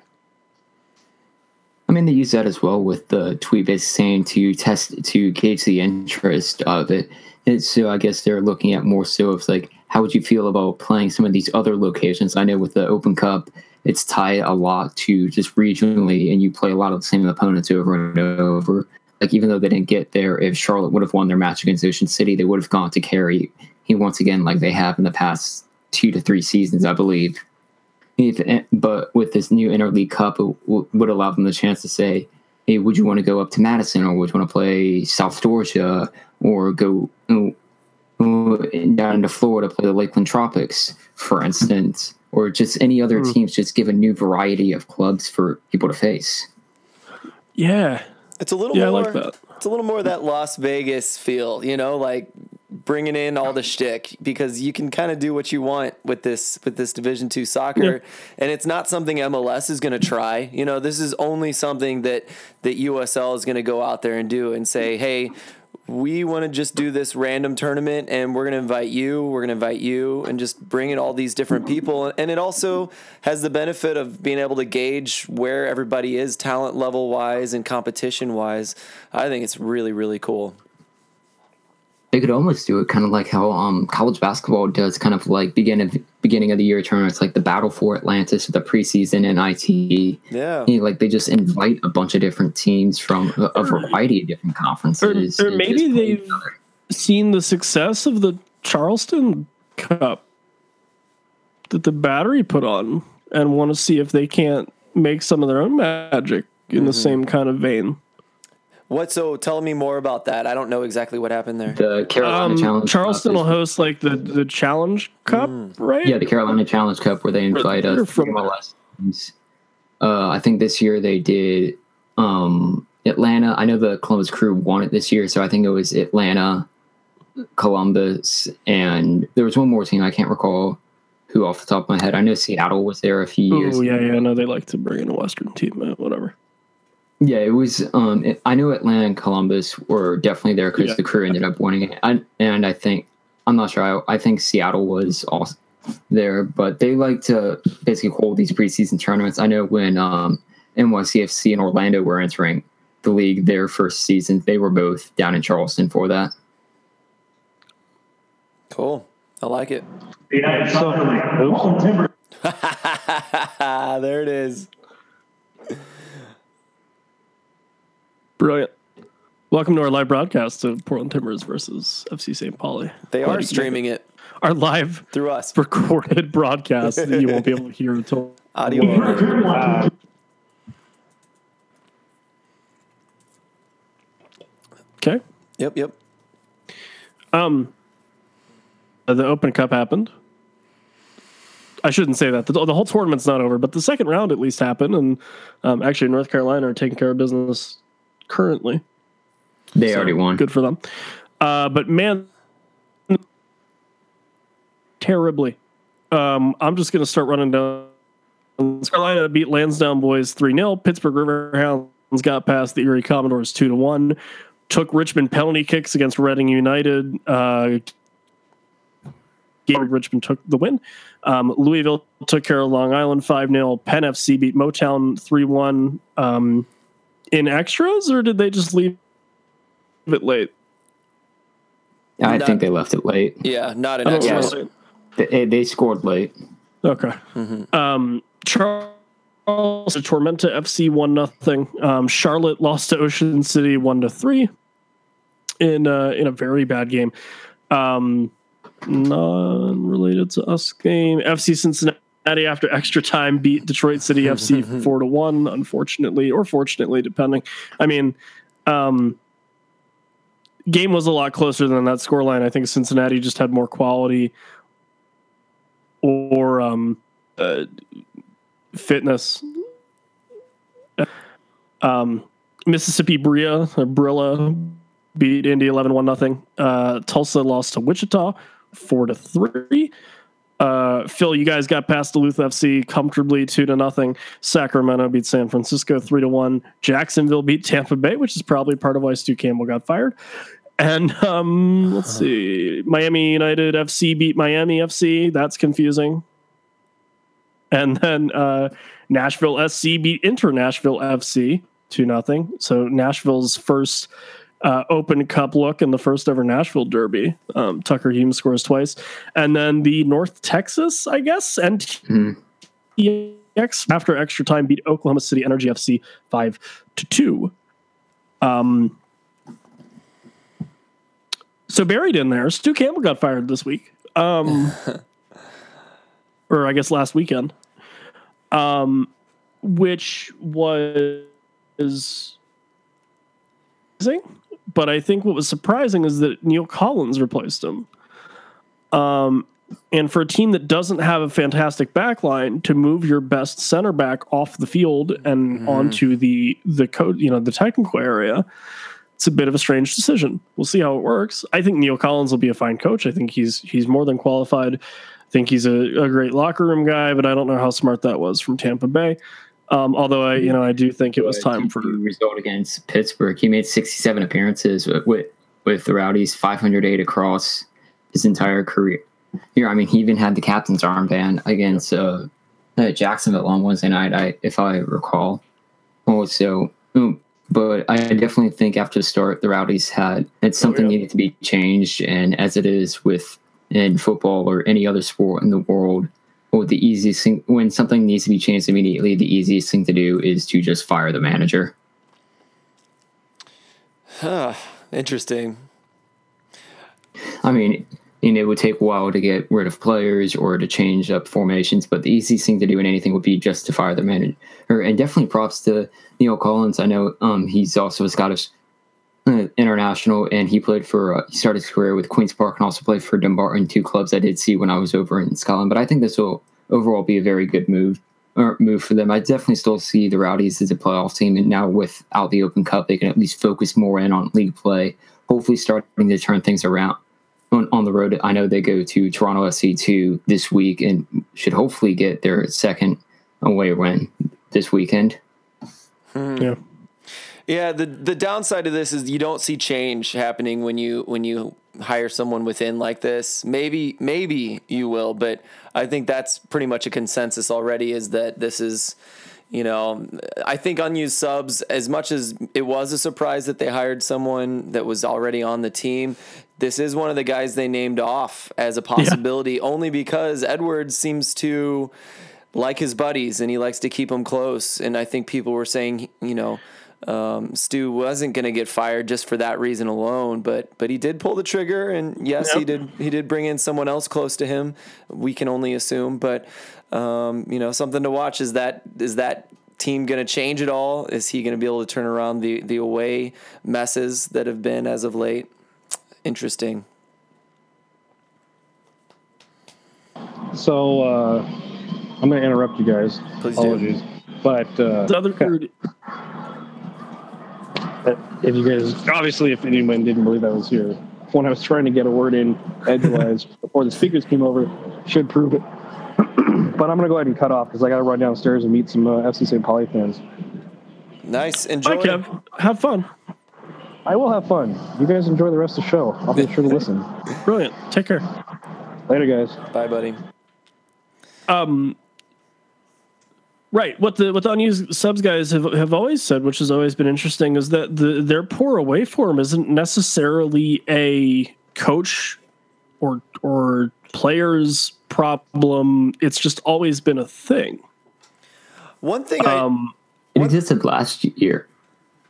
I mean, they use that as well with the tweet basically saying to test to gauge the interest of it. And so I guess they're looking at more so of like, how would you feel about playing some of these other locations? I know with the Open Cup, it's tied a lot to just regionally, and you play a lot of the same opponents over and over. Like even though they didn't get there, if Charlotte would have won their match against Ocean City, they would have gone to carry he once again, like they have in the past two to three seasons, I believe. If, eh, but with this new interleague cup, it w- would allow them the chance to say, "Hey, would you want to go up to Madison, or would you want to play South Georgia, or go you know, down into Florida, play the Lakeland Tropics, for instance, or just any other teams? Just give a new variety of clubs for people to face." Yeah. It's a little Yeah, I more. like that. It's a little more that Las Vegas feel, you know, like bringing in all the shtick because you can kind of do what you want with this with this Division two soccer, and it's not something MLS is going to try. You know, this is only something that that USL is going to go out there and do and say, hey. We want to just do this random tournament, and we're going to invite you. We're going to invite you, and just bring in all these different people. And it also has the benefit of being able to gauge where everybody is talent level wise and competition wise. I think it's really, really cool. They could almost do it kind of like how um, college basketball does, kind of like begin beginning of the year tournaments, like the Battle for Atlantis, or the preseason and IT. Yeah. You know, like they just invite a bunch of different teams from a, a variety of different conferences. or and maybe they've- Seen the success of the Charleston Cup that the battery put on and want to see if they can't make some of their own magic in the mm-hmm. same kind of vein. What? So tell me more about that. I don't know exactly what happened there. the Carolina Um, Challenge. Charleston Cup will host like the the Challenge Cup, right? Yeah, the Carolina Challenge Cup where they invite they're us from- from MLS teams. Uh, I think this year they did um, Atlanta. I know the Columbus Crew won it this year, so I think it was Atlanta, Columbus, and there was one more team I can't recall who off the top of my head. I know Seattle was there a few years. Oh yeah, yeah. I know they like to bring in a Western team, uh, whatever. Yeah, it was. Um, it, I know Atlanta and Columbus were definitely there because Yeah. the crew ended up winning it. I, and I think I'm not sure. I, I think Seattle was also there, but they like to basically hold these preseason tournaments. I know when um, NYCFC and Orlando were entering the league their first season, they were both down in Charleston for that. Cool. I like it. So, oops. there it is. Brilliant. Welcome to our live broadcast of Portland Timbers versus FC St. Pauli. They Glad are streaming it Our live through us. recorded broadcast that you won't be able to hear until Audio okay. Yep, yep. Um, the Open Cup happened. I shouldn't say that. The, the whole tournament's not over, but the second round at least happened, and um, actually North Carolina are taking care of business currently. They So, already won. Good for them. Uh, but man, terribly. Um, I'm just going to start running down. Carolina beat Lansdowne Bhoys 3 0. Pittsburgh Riverhounds got past the Erie Commodores 2 to 1. Took Richmond penalty kicks against Reading United. Uh, Richmond took the win. Um, Louisville took care of Long Island 5 0. Penn FC beat Motown 3 1. Um, in extras, or did they just leave it late? I Not- think they left it late. Yeah, not in extras. don't extra. know. They, they scored late. Okay. Um, Charles Tormenta FC one nothing. Um, Charlotte lost to Ocean City one to three in uh, in a very bad game. Um, non-related to us game. FC Cincinnati after extra time beat Detroit City FC four to one. Unfortunately, or fortunately, depending. I mean, um, game was a lot closer than that scoreline. I think Cincinnati just had more quality or um, uh, fitness. Um, Mississippi Bria Brilla beat Indy 11 1 nothing. Uh, Tulsa lost to Wichita 4 to 3. Uh, Phil, you guys got past Duluth FC comfortably two to nothing. Sacramento beat San Francisco three to one. Jacksonville beat Tampa Bay, which is probably part of why Stu Campbell got fired. And um, let's see, Miami United FC beat Miami FC. That's confusing. And then uh, Nashville SC beat Inter Nashville FC two nothing. So Nashville's first uh, Open Cup look in the first ever Nashville Derby. Um, Tucker Hume scores twice, and then the North Texas, I guess, and Mhm. After extra time beat Oklahoma City Energy FC five to two. Um, so buried in there, Stu Campbell got fired this week, um, or I guess last weekend, um, which was surprising. But I think what was surprising is that Neil Collins replaced him. Um, and for a team that doesn't have a fantastic backline, to move your best center back off the field and onto the the code, you know, the technical area, it's a bit of a strange decision. We'll see how it works. I think Neil Collins will be a fine coach. I think he's he's more than qualified. I think he's a, a great locker room guy, but I don't know how smart that was from Tampa Bay. Um, although I, you know, I do think it was time for result against Pittsburgh. He made 67 appearances with with, with the Rowdies, 508 across his entire career. Here, I mean, he even had the captain's armband against uh, Jacksonville on Wednesday night, I if I recall. Also, um, but I definitely think after the start, the Rowdies had it's something yeah. needed to be changed, and as it is with in football or any other sport in the world, well, the easiest thing when something needs to be changed immediately, the easiest thing to do is to just fire the manager. Interesting. I mean, you know, it would take a while to get rid of players or to change up formations, but the easiest thing to do in anything would be just to fire the manager. And definitely props to Neil Collins. I know um, he's also a Scottish international, and he played for uh, he started his career with Queens Park and also played for Dumbarton, two clubs I did see when I was over in Scotland. But I think this will overall be a very good move or move for them. I definitely still see the Rowdies as a playoff team, and now without the Open Cup, they can at least focus more in on league play. Hopefully, starting to turn things around on, on the road. I know they go to Toronto FC2 this week and should hopefully get their second away win this weekend. yeah. Yeah, the the downside of this is you don't see change happening when you when you hire someone within like this. Maybe maybe you will, but I think that's pretty much a consensus already is that this is you know, I think unused subs, as much as it was a surprise that they hired someone that was already on the team, this is one of the guys they named off as a possibility yeah. only because Edwards seems to like his buddies and he likes to keep them close. And I think people were saying, you know, um, Stu wasn't going to get fired just for that reason alone, but but he did pull the trigger, and yes, yep. he did he did bring in someone else close to him. We can only assume, but um, you know, something to watch is that is that team going to change at all? Is he going to be able to turn around the the away messes that have been as of late? Interesting. So uh, I'm going to interrupt you guys. Please Apologies. Do. But uh, the other if you guys, obviously, if anyone didn't believe I was here, when I was trying to get a word in edgewise before the speakers came over, should prove it. but I'm going to go ahead and cut off because I got to run downstairs and meet some uh, FC St. Pauli fans. Nice. Enjoy. Bye, Kev. Have fun. I will have fun. You guys enjoy the rest of the show. I'll be sure to listen. Brilliant. Take care. Later, guys. Bye, buddy. Um, Right. What the what the unused subs guys have, have always said, which has always been interesting, is that the their poor away form isn't necessarily a coach or or players problem. It's just always been a thing. One thing um, I, it existed last year.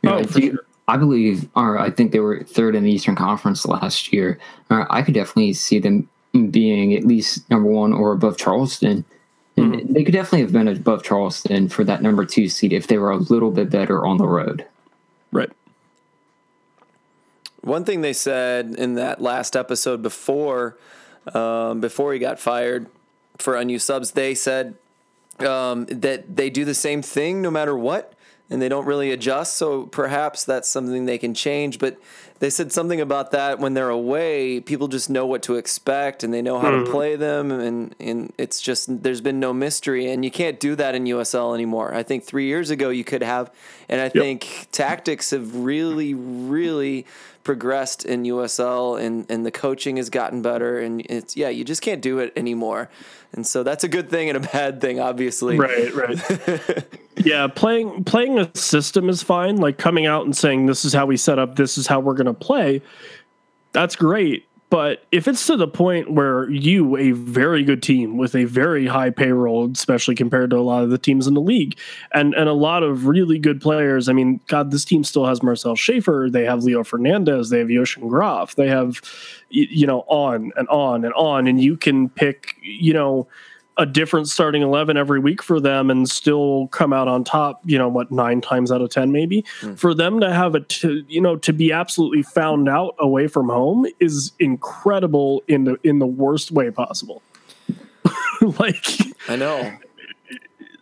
You know, oh, for sure. I believe, or I think they were third in the Eastern Conference last year. I could definitely see them being at least number one or above Charleston Mm-hmm. They could definitely have been above Charleston for that number two seed if they were a little bit better on the road. Right. One thing they said in that last episode before, um, before he got fired for unused subs, they said um, that they do the same thing no matter what, and they don't really adjust. So perhaps that's something they can change. But they said something about that when they're away, people just know what to expect and they know how mm. to hmm. play them, and and it's just there's been no mystery, and you can't do that in USL anymore. I think three years ago you could have, and I yep. think tactics have really, really progressed in USL, and and the coaching has gotten better, and it's yeah, you just can't do it anymore. And so that's a good thing and a bad thing, obviously. Right, right. yeah, playing playing a system is fine. Like coming out and saying this is how we set up, this is how we're going to play. That's great. But if it's to the point where you, a very good team with a very high payroll, especially compared to a lot of the teams in the league, and and a lot of really good players. I mean, God, this team still has Marcel Schaefer. They have Leo Fernandes. They have Jochen Graf. They have, you know, on and on and on. And you can pick, you know a different starting 11 every week for them and still come out on top you know what nine times out of ten maybe? Mm. for them to have a, to you know to be absolutely found out away from home is incredible in the in the worst way possible. Like i know.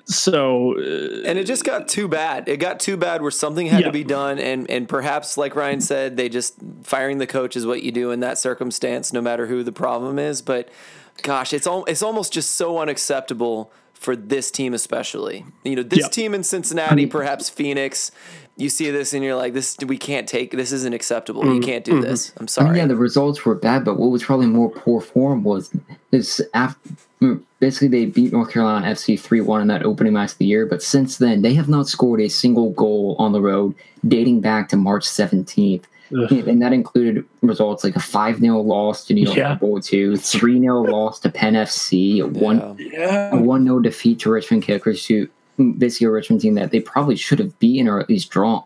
so uh, and it just got too bad. It got too bad where something had yeah. to be done and and perhaps like ryan said they just firing the coach is what you do in that circumstance no matter who the problem is. But gosh, it's al- it's almost just so unacceptable for this team especially. You know, this yep. team in Cincinnati, perhaps Phoenix, you see this and you're like, this we can't take this isn't acceptable. Mm-hmm. You can't do mm-hmm. this. I'm sorry. I mean, yeah, the results were bad, but what was probably more poor form was this after basically they beat North Carolina FC 3-1 in that opening match of the year, but since then they have not scored a single goal on the road dating back to March 17th. Ugh. And that included results like a 5 0 loss to New York yeah. Bowl 2, 3 0 loss to Penn FC, a 1 yeah. 0 defeat to Richmond Kickers, who mm, this year Richmond team that they probably should have beaten or at least drawn.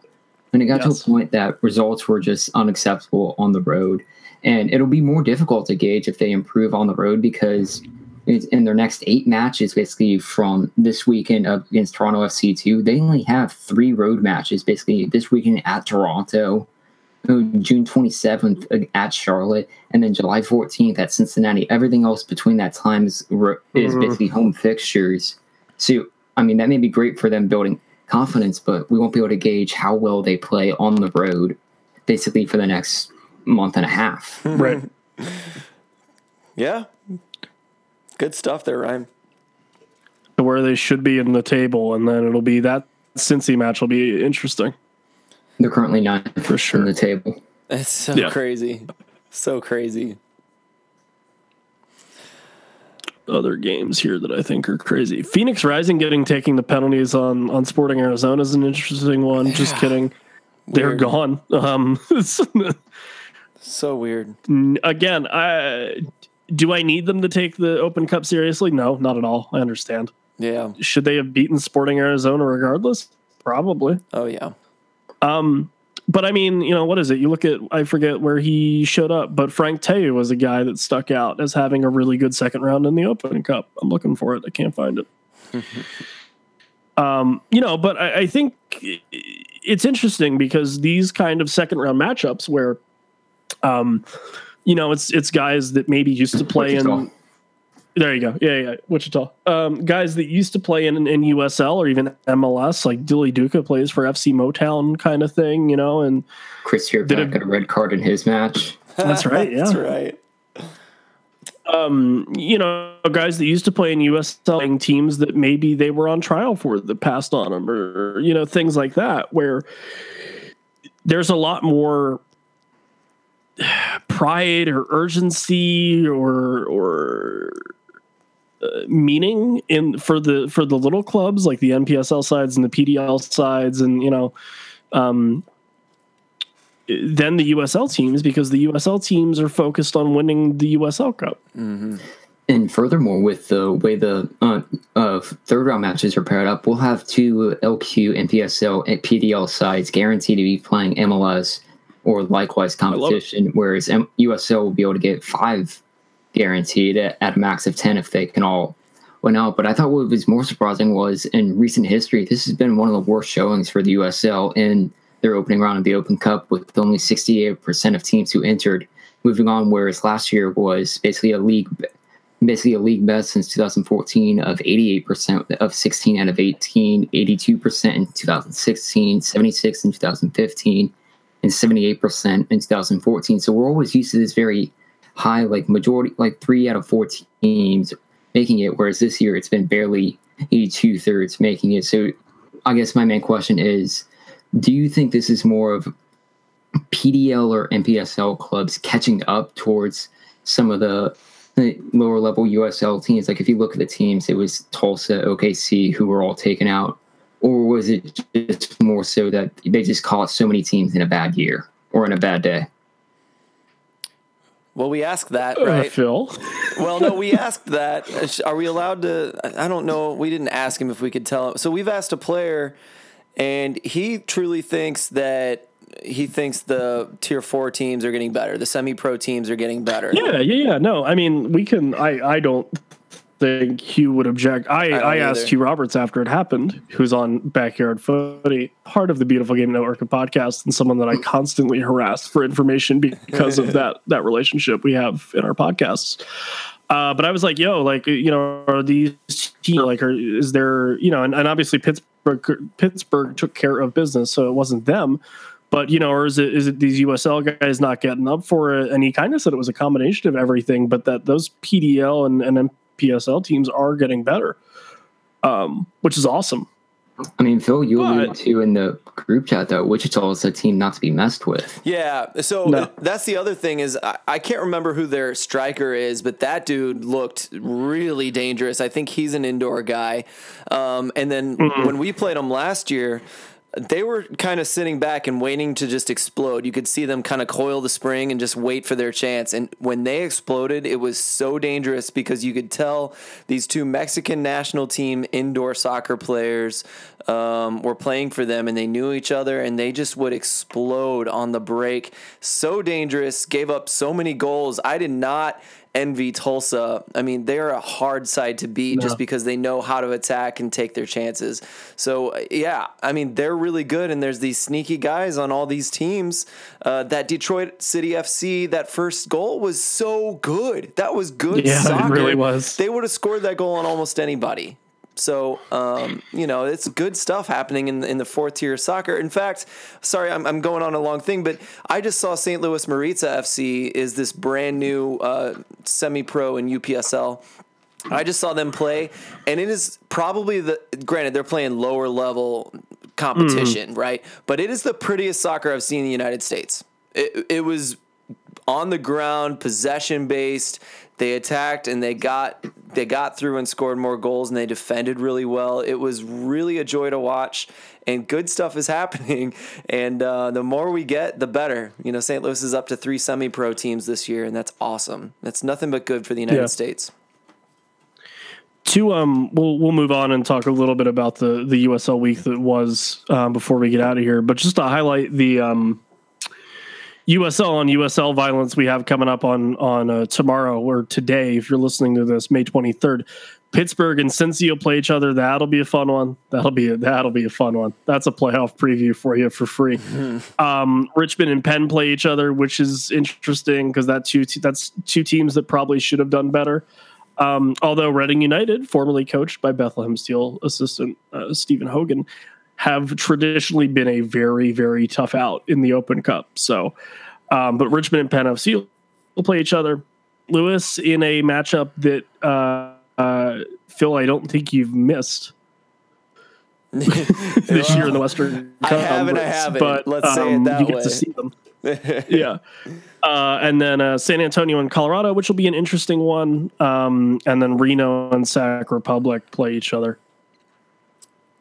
And it got yes. to a point that results were just unacceptable on the road. And it'll be more difficult to gauge if they improve on the road because in their next eight matches, basically from this weekend up against Toronto FC2, they only have three road matches. Basically, this weekend at Toronto, June 27th at Charlotte, and then July 14th at Cincinnati. Everything else between that time is, is mm-hmm. basically home fixtures. So, I mean, that may be great for them building confidence, but we won't be able to gauge how well they play on the road basically for the next month and a half. Right. yeah. Good stuff there, Ryan. Where they should be in the table, and then it'll be that Cincy match will be interesting. They're currently ninth For sure. in the table. That's so Yeah. crazy. So crazy. Other games here that I think are crazy. Phoenix Rising getting taking the penalties on on Sporting Arizona is an interesting one. Just kidding. They're Weird. gone. Um, So weird. again, I do I need them to take the Open Cup seriously? No, not at all. I understand. Yeah. Should they have beaten Sporting Arizona regardless? Probably. Oh yeah. Um, but I mean, you know, what is it? You look at I forget where he showed up, but Frank Teo was a guy that stuck out as having a really good second round in the Open Cup. I'm looking for it. I can't find it. um, you know, but I, I think it's interesting because these kind of second round matchups where um you know it's it's guys that maybe used to play in. There you go. Yeah, yeah, Wichita. Um, guys that used to play in, in USL or even MLS, like Dilly Duka plays for FC Motown kind of thing, you know, and Chris Did Yerback it- got a red card in his match. That's right, Yeah. That's right. um, you know, guys that used to play in USL teams that maybe they were on trial for that passed on them, or you know, things like that, where there's a lot more pride or urgency or or meaning in for the for the little clubs like the NPSL sides and the PDL sides and you know um than the USL teams because the USL teams are focused on winning the USL Cup. And furthermore, with the way the uh, uh, third round matches are paired up, we'll have two LQ, NPSL, and PDL sides guaranteed to be playing MLS or likewise competition, whereas M- USL will be able to get five guaranteed at, a max of 10 if they can all win out. But I thought what was more surprising was in recent history, this has been one of the worst showings for the USL in their opening round of the Open Cup with only 68% of teams who entered moving on, whereas last year was basically a league basically a league best since 2014 of 88% of 16 out of 18, 82% in 2016, 76 in 2015, and 78% in 2014. So we're always used to this very high, like majority, like three out of four teams making it, whereas this year it's been barely 82 thirds making it. So I guess my main question is do you think this is more of PDL or NPSL clubs catching up towards some of the lower level USL teams. Like if you look at the teams, it was Tulsa, OKC, who were all taken out, or was it just more so that they just caught so many teams in a bad year or in a bad day? Well, we asked that, Uh, right? Phil. well, no, we asked that. Are we allowed to? I I don't know. We didn't ask him if we could tell him. So we've asked a player, and he truly thinks that he thinks the tier four teams are getting better. The semi pro teams are getting better. Yeah, yeah, yeah. No, I mean, we can. I, I don't think Hugh would object. I, don't I, asked either. Hugh Roberts after it happened, who's on Backyard Footy, part of the Beautiful Game Network of podcasts, and someone that I constantly harass for information because of that that relationship we have in our podcasts. Uh, but I was like, yo, like, you know, are these teams like, are, is there, you know, and, and obviously Pittsburgh Pittsburgh took care of business, so it wasn't them. But you know, or is it is it these USL guys not getting up for it? And he kind of said it was a combination of everything, but that those PDL and, and NPSL teams are getting better, um, which is awesome. I mean, Phil, you alluded to in the group chat though, Wichita is a team not to be messed with. Yeah. So No. that's the other thing is I, I can't remember who their striker is, but that dude looked really dangerous. I think he's an indoor guy. Um, and then when we played them last year, they were kind of sitting back and waiting to just explode. You could see them kind of coil the spring and just wait for their chance. And when they exploded, it was so dangerous because you could tell these two Mexican national team indoor soccer players um, were playing for them and they knew each other and they just would explode on the break. So dangerous, gave up so many goals. I did not envy Tulsa. I mean, they're a hard side to beat just because they know how to attack and take their chances. So, yeah, I mean, they're really good, and there's these sneaky guys on all these teams. Uh, that Detroit City FC, that first goal was so good. That was good Yeah, it really was. They would have scored that goal on almost anybody. So, um, you know, it's good stuff happening in, in the fourth tier of soccer. In fact, sorry, I'm, I'm going on a long thing, but I just saw St. Louis Maritza FC is this brand new uh, semi pro in UPSL. I just saw them play, and it is probably the granted they're playing lower level competition, right? But it is the prettiest soccer I've seen in the United States. It, it was on the ground, possession based. They attacked and they got they got through and scored more goals and they defended really well. It was really a joy to watch and good stuff is happening. And uh, the more we get, the better. You know, St. Louis is up to three semi-pro teams this year, and that's awesome. That's nothing but good for the United Yeah. States. to um we'll we'll move on and talk a little bit about the the USL week that was um, before we get out of here but just to highlight the um USL and USL violence we have coming up on on uh, tomorrow or today. If you're listening to this May 23rd Pittsburgh and Cincy will play each other. That'll be a fun one. That'll be a, that'll be a fun one. That's a playoff preview for you for free. Um Richmond and Penn play each other which is interesting because that two that's two teams that probably should have done better. Um, although Reading United, formerly coached by Bethlehem Steel assistant uh, Stephen Hogan, have traditionally been a very, very tough out in the Open Cup. So, um, but Richmond and Penn FC will play each other. Lewis in a matchup that uh, uh, Phil, I don't think you've missed this year in the Western I haven't, I haven't. But Let's say it um, that you get way. to see them yeah. Uh, and then uh, San Antonio and Colorado, which will be an interesting one. Um, and then Reno and Sac Republic play each other.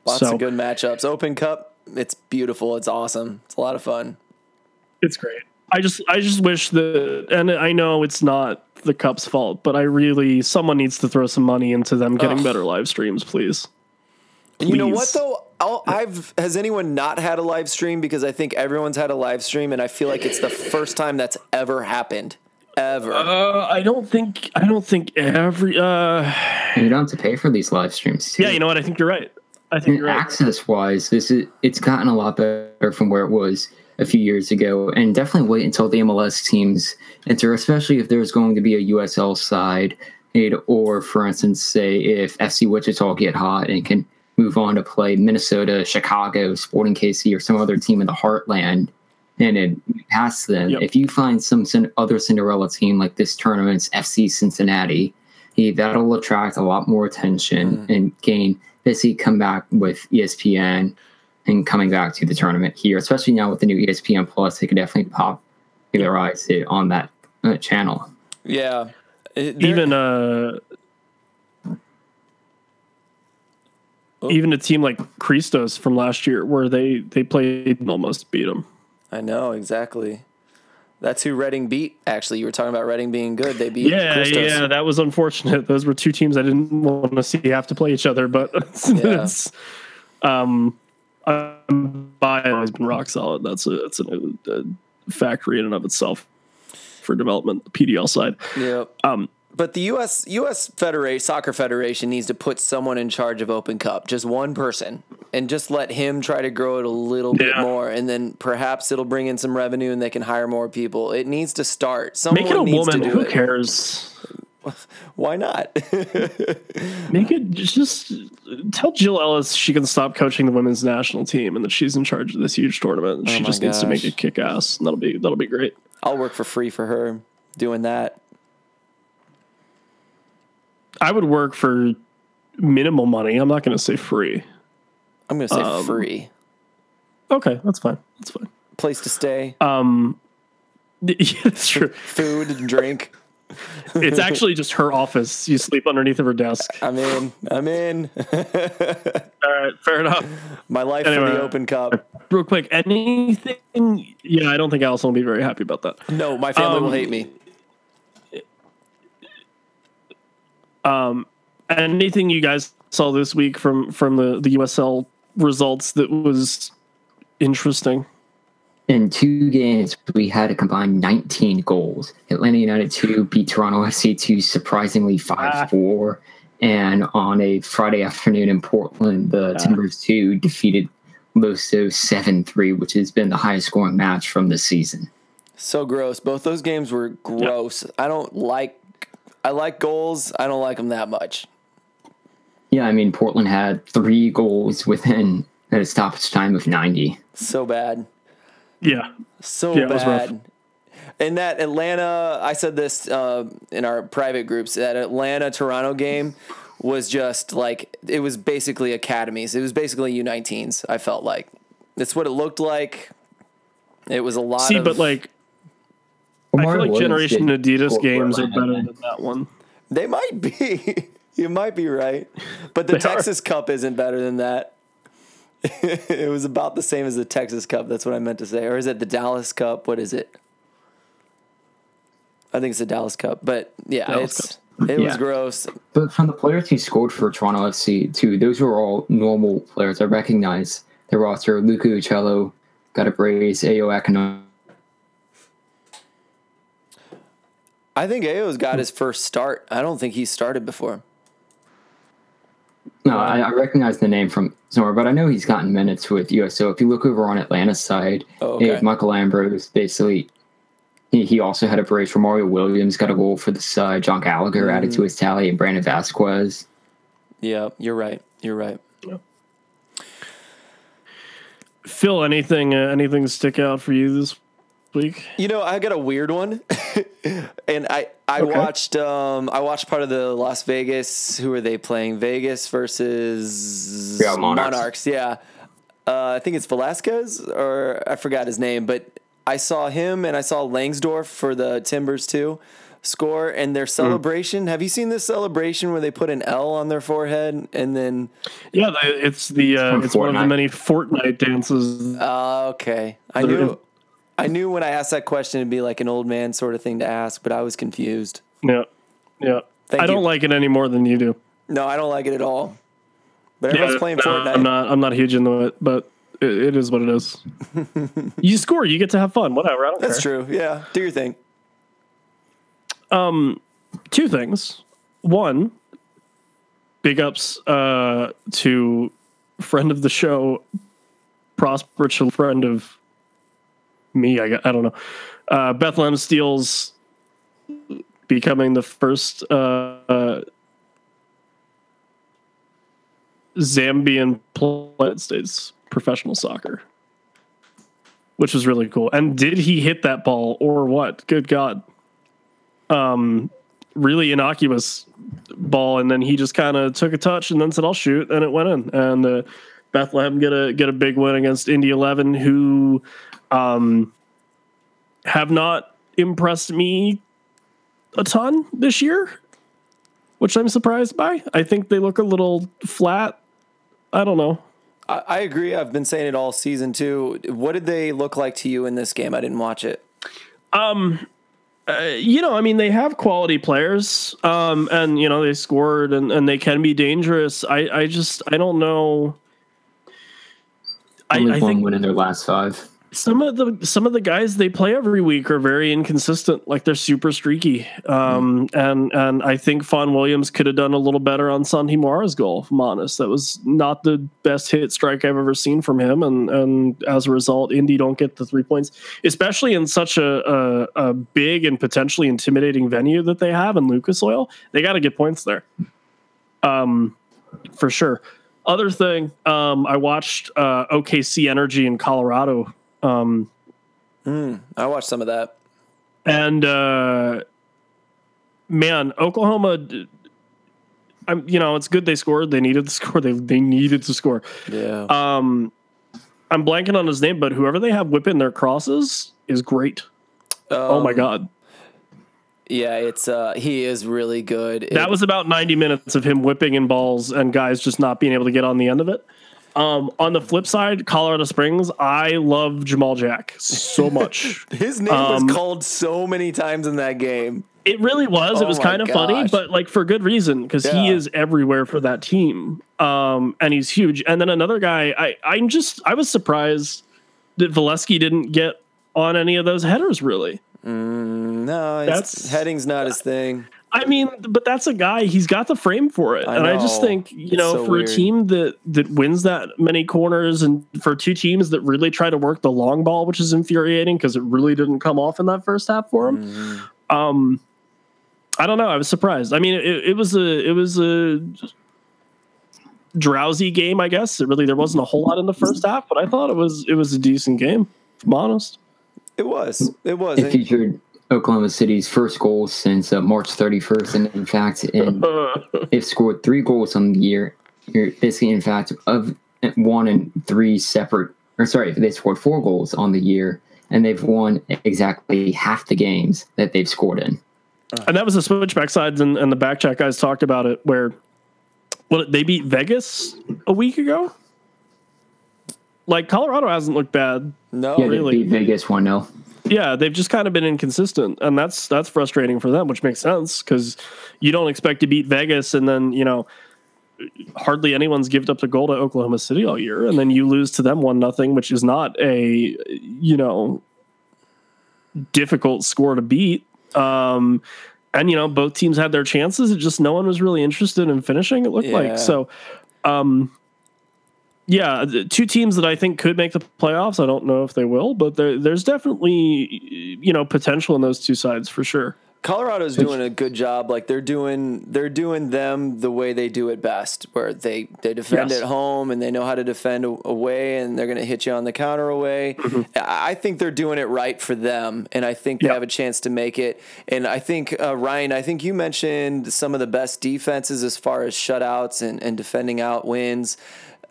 Lots So- of good matchups. Open Cup, it's beautiful. It's awesome. It's a lot of fun. It's great. I just, I just wish that, and I know it's not the Cup's fault, but I really, someone needs to throw some money into them getting Ugh. better live streams, please. And you know what though? I'll, I've has anyone not had a live stream? Because I think everyone's had a live stream, and I feel like it's the first time that's ever happened, ever. Uh, I don't think, I don't think every, uh, you don't have to pay for these live streams. Too. yeah, you know what? I think you're right. I think right. access wise, this is it's gotten a lot better from where it was a few years ago, and definitely wait until the MLS teams enter, especially if there's going to be a USL side, and- or for instance, say if FC Wichita get hot and can move on to play Minnesota, Chicago, Sporting KC, or some other team in the heartland, and it pass them. Yep. If you find some other Cinderella team like this tournament's FC Cincinnati, eh, that'll attract a lot more attention mm-hmm. and gain basically come back with ESPN and coming back to the tournament here, especially now with the new ESPN Plus, they could definitely popularize it on that uh, channel. yeah. It- even uh even a team like Christos from last year where they they played and almost beat them. I know exactly. That's who Reading beat. Actually, you were talking about Reading being good. They beat Yeah, Christos. yeah, that was unfortunate. Those were two teams I didn't want to see have to play each other, but Yeah. it's um by has been rock solid. That's a that's a, a factory in and of itself for development, the PDL side. Yeah. Um, But the U.S. U.S. Federation Soccer Federation needs to put someone in charge of Open Cup, just one person, and just let him try to grow it a little bit more, and then perhaps it'll bring in some revenue, and they can hire more people. It needs to start. Someone make it a woman. Who it. cares? Why not? Make it just tell Jill Ellis she can stop coaching the women's national team and that she's in charge of this huge tournament. she Oh my just needs to make it kick ass. And that'll be that'll be great. I'll work for free for her doing that. I would work for minimal money. I'm not going to say free. I'm gonna say Um, free Okay, that's fine. That's fine. place to stay, Um, yeah, that's true. food and drink. It's actually just her office. You sleep underneath of her desk. I'm in. I'm in. All right, fair enough. My life for Anyway. the Open Cup. Real quick, anything? Yeah, I don't think Allison will be very happy about that. No, my family will Um, hate me. Um, anything you guys saw this week from from the the USL results that was interesting? In two games, we had a combined 19 goals. Atlanta United 2 beat Toronto FC 2 surprisingly 5 4. And on a Friday afternoon in Portland, the Timbers 2 defeated Loso 7 3, which has been the highest scoring match from the season. So gross. Both those games were gross. I don't like. I like goals. I don't like them that much. Yeah, I mean, Portland had three goals within at a stoppage time of 90. So bad. Yeah, So Yeah, it was rough. bad. And that Atlanta, I said this uh, in our private groups, that Atlanta Toronto game was just like it was basically academies. It was basically U19s. I felt like that's what it looked like. It was a lot. See, of, but like I feel like Generation Adidas games are better than that one. they might be. you might be right, but the They are. Texas Cup isn't better than that. it was about the same as the Texas Cup. That's what I meant to say. Or is it the Dallas Cup? What is it? I think it's the Dallas Cup. But yeah, Dallas it's it was gross. But from the players who scored for Toronto FC, too, those were all normal players. I recognize the roster. Luca Uccello got a brace. Ayo Akinola. I think Ayo's got his first start. I don't think he started before. No, I, I recognize the name from somewhere, but I know he's gotten minutes with USO. If you look over on Atlanta's side, Oh, okay. have Michael Ambrose basically. He, he also had a brace Romario Williams, got a goal for the side. Jon Gallagher added Mm. to his tally, and Brandon Vazquez. Yeah, you're right. You're right. Phil, anything uh, anything stick out for you this week? You know, I got a weird one, and I I Okay. watched um I watched part of the Las Vegas. Who are they playing? Vegas versus Yeah, Monarchs. Yeah, uh, I think it's Velasquez or I forgot his name, but I saw him and I saw Langsdorf for the Timbers too score and their celebration. Have you seen this celebration where they put an L on their forehead and then? Yeah, it's the uh, From it's one of the many Fortnite dances. Uh, okay, I The- knew. I knew when I asked that question it'd be like an old man sort of thing to ask, but I was confused. Yeah, yeah. Thank I don't like it any more than you do. No, I don't like it at all. But everyone's Yeah, playing no, Fortnite. I'm not. I'm not huge into it, but it, it is what it is. you score, you get to have fun. Whatever. I don't That's care. true. Yeah, do your thing. Um Two things. One, big ups uh, to friend of the show, Prosper, friend of me. I, I don't know. Uh, Bethlehem Steels becoming the first uh, uh, Zambian United States professional soccer, which was really cool. And did he hit that ball or what? Good God. Um, really innocuous ball, and then he just kind of took a touch and then said, "I'll shoot," and it went in. And uh, Bethlehem get a get a big win against Indy Eleven, who um, have not impressed me a ton this year, which I'm surprised by. I think they look a little flat. I don't know. I, I agree. I've been saying it all season too. What did they look like to you in this game? I didn't watch it. Um, you know, I mean, they have quality players, um, and you know they scored and, and they can be dangerous. I, I just I don't know. I, Only I one think win in their last five. Some of the some of the guys they play every week are very inconsistent. Like they're super streaky, um, and and I think Fon Williams could have done a little better on Santi Moar's goal. If I'm honest, that was not the best hit strike I've ever seen from him, and and as a result, Indy don't get the three points, especially in such a a, a big and potentially intimidating venue that they have in Lucas Oil. They got to get points there, um, for sure. Other thing, um, I watched uh, OKC Energy in Colorado um, I watched some of that. and uh, man, Oklahoma. I'm, you know, it's good they scored. They needed to score. They they needed to score. Yeah. Um, I'm blanking on his name, but whoever they have whipping their crosses is great. oh my Um, god, Yeah, it's uh he is really good. that It- was about 90 minutes of him whipping in balls and guys just not being able to get on the end of it. Um, on the flip side, Colorado Springs, I love Jamal Jack so much. his name um, was called so many times in that game. It really was. it Oh was kind of funny, but like for good reason because he is everywhere for that team, um, and he's huge. And then another guy, I I'm just I was surprised that Volesky didn't get on any of those headers. Really, No, it's, That's- heading's not his thing. I mean, but that's a guy. He's got the frame for it, I and I just think you It's know so for weird. a team that that wins that many corners, and for two teams that really try to work the long ball, which is infuriating because it really didn't come off in that first half for him. Mm-hmm. Um, I don't know. I was surprised. I mean, it, it was a it was a drowsy game. I guess it really there wasn't a whole lot in the first half, but I thought it was it was a decent game. If I'm honest. It was. It was. It featured Oklahoma City's first goal since uh, March 31st, and in fact, in, they've scored three goals on the year. You're basically, in fact, of one and three separate, or sorry, they scored four goals on the year, and they've won exactly half the games that they've scored in. and that was the switchback sides and, and the back check guys talked about it where well they beat Vegas a week ago. Like Colorado hasn't looked bad. No, Yeah, really? they beat Vegas 1 0. Yeah, they've just kind of been inconsistent, and that's that's frustrating for them, which makes sense because you don't expect to beat Vegas, and then you know hardly anyone's given up the goal to Oklahoma City all year, and then you lose to them one nothing, which is not a you know difficult score to beat. Um, and you know both teams had their chances, it just no one was really interested in finishing. It looked Yeah. like so. Um, yeah, the two teams that I think could make the playoffs. I don't know if they will, but there, there's definitely you know potential in those two sides for sure. Colorado's doing a good job. Like they're doing, they're doing them the way they do it best, where they they defend Yes. at home and they know how to defend a- away, and they're going to hit you on the counter away. I I think they're doing it right for them, and I think they Yeah. have a chance to make it. And I think uh, Ryan, I think you mentioned some of the best defenses as far as shutouts and, and defending out wins.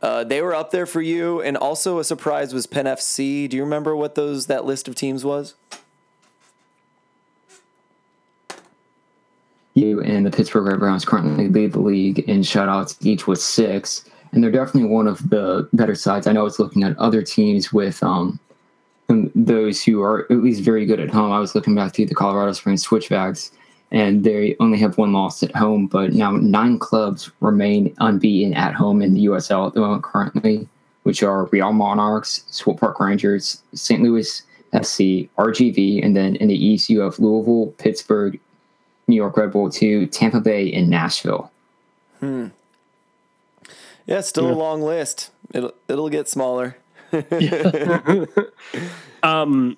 Uh, they were up there for you, and also a surprise was Penn FC. Do you remember what those that list of teams was? You and the Pittsburgh Riverhounds currently lead the league in shutouts, each with six. And they're definitely one of the better sides. I know I was looking at other teams with um, those who are at least very good at home. I was looking back through the Colorado Springs Switchbacks, and they only have one loss at home. But now nine clubs remain unbeaten at home in the USL at the moment currently, which are Real Monarchs, Swope Park Rangers, St. Louis FC, RGV, and then in the East you have Louisville, Pittsburgh, New York Red Bull 2, Tampa Bay, and Nashville. Hmm. Yeah, it's still a long list. It'll it'll get smaller. Um,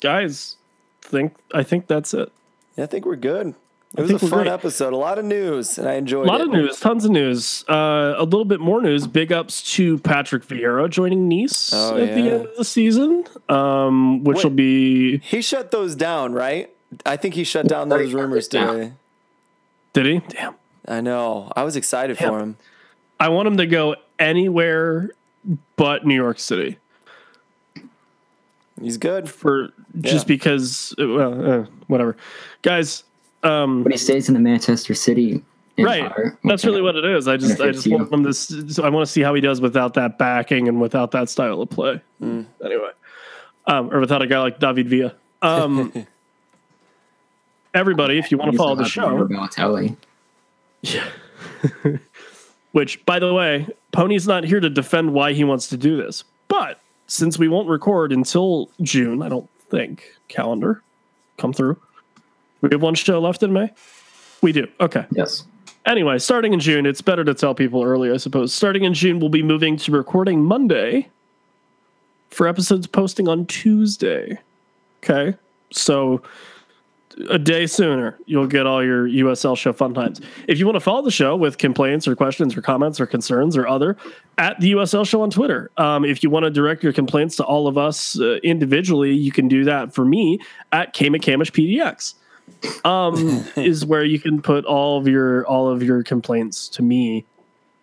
guys, think I think that's it. Yeah, I think we're good. It was a fun great. episode. A lot of news, and I enjoyed A lot it. of news, tons of news. Uh, a little bit more news. Big ups to Patrick Vieira joining Nice Oh, at the end of the season, um, which Wait. will be. He shut those down, right? I think he shut down those rumors today. Did he? Damn. I know. I was excited for him. I want him to go anywhere but New York City He's good. for just Yeah. because. uh, Well, uh, whatever, guys. Um, But he stays in the Manchester City. right. Empire. That's really what it is. I just, I just you. want him to. s- I want to see how he does without that backing and without that style of play. Mm. Anyway, um, or without a guy like David Villa. Um, everybody, if you want to follow the show, remember Balotelli. which by the way, Pony's not here to defend why he wants to do this. But since we won't record until June, I don't think calendar come through. We have one show left in May. We do. Okay. Yes. Anyway, starting in June, it's better to tell people early, I suppose. Starting in June, we'll be moving to recording Monday for episodes posting on Tuesday. Okay. So a day sooner, you'll get all your USL show fun times. If you want to follow the show with complaints or questions or comments or concerns or other, at the USL show on Twitter. Um, if you want to direct your complaints to all of us uh, individually, you can do that for me at KMcamishPDX. Um, is where you can put all of your all of your complaints to me,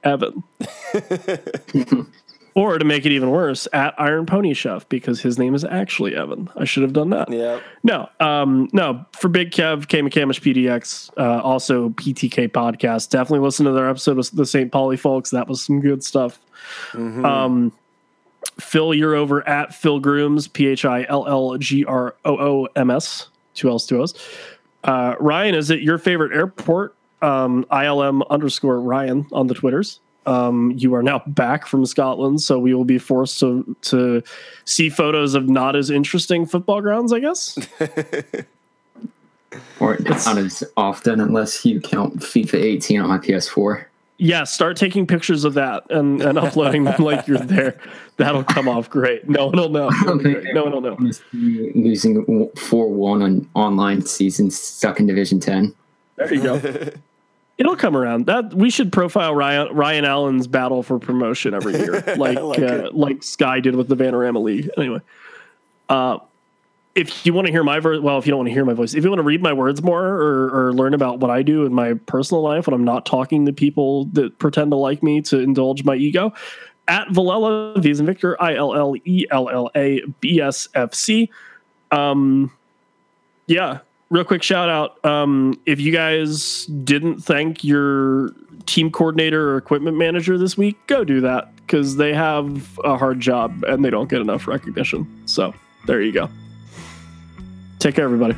Evan. or to make it even worse, at Iron Pony Chef because his name is actually Evan. I should have done that. Yeah. No, um, no. For Big Kev, K McCamish PDX, uh, also PTK podcast. Definitely listen to their episode with the St. Pauli folks. That was some good stuff. Um, Phil, you're over at Phil Grooms, P H I L L G R O O M S, two L's, two O's. Uh, Ryan, is it your favorite airport? Um, ILM underscore Ryan on the Twitters. Um, you are now back from Scotland, so we will be forced to to see photos of not as interesting football grounds, I guess. Or not as often, unless you count FIFA 18 on my PS4. Yeah, start taking pictures of that and, and uploading them like you're there. That'll come off great. No one will know. It'll be great. No one will know. Losing 4 1 on online season, stuck in Division 10. There you go. It'll come around. That we should profile Ryan Ryan Allen's battle for promotion every year, like like uh, like Sky did with the Vanarama League. Anyway, uh, if you want to hear my voice, well, if you don't want to hear my voice, if you want to read my words more or, or learn about what I do in my personal life when I'm not talking to people that pretend to like me to indulge my ego, at Villela, V's and Victor, I L L E L L A B S F C. Um, yeah, real quick shout out. Um, if you guys didn't thank your team coordinator or equipment manager this week, go do that because they have a hard job and they don't get enough recognition. So there you go. Take care, everybody.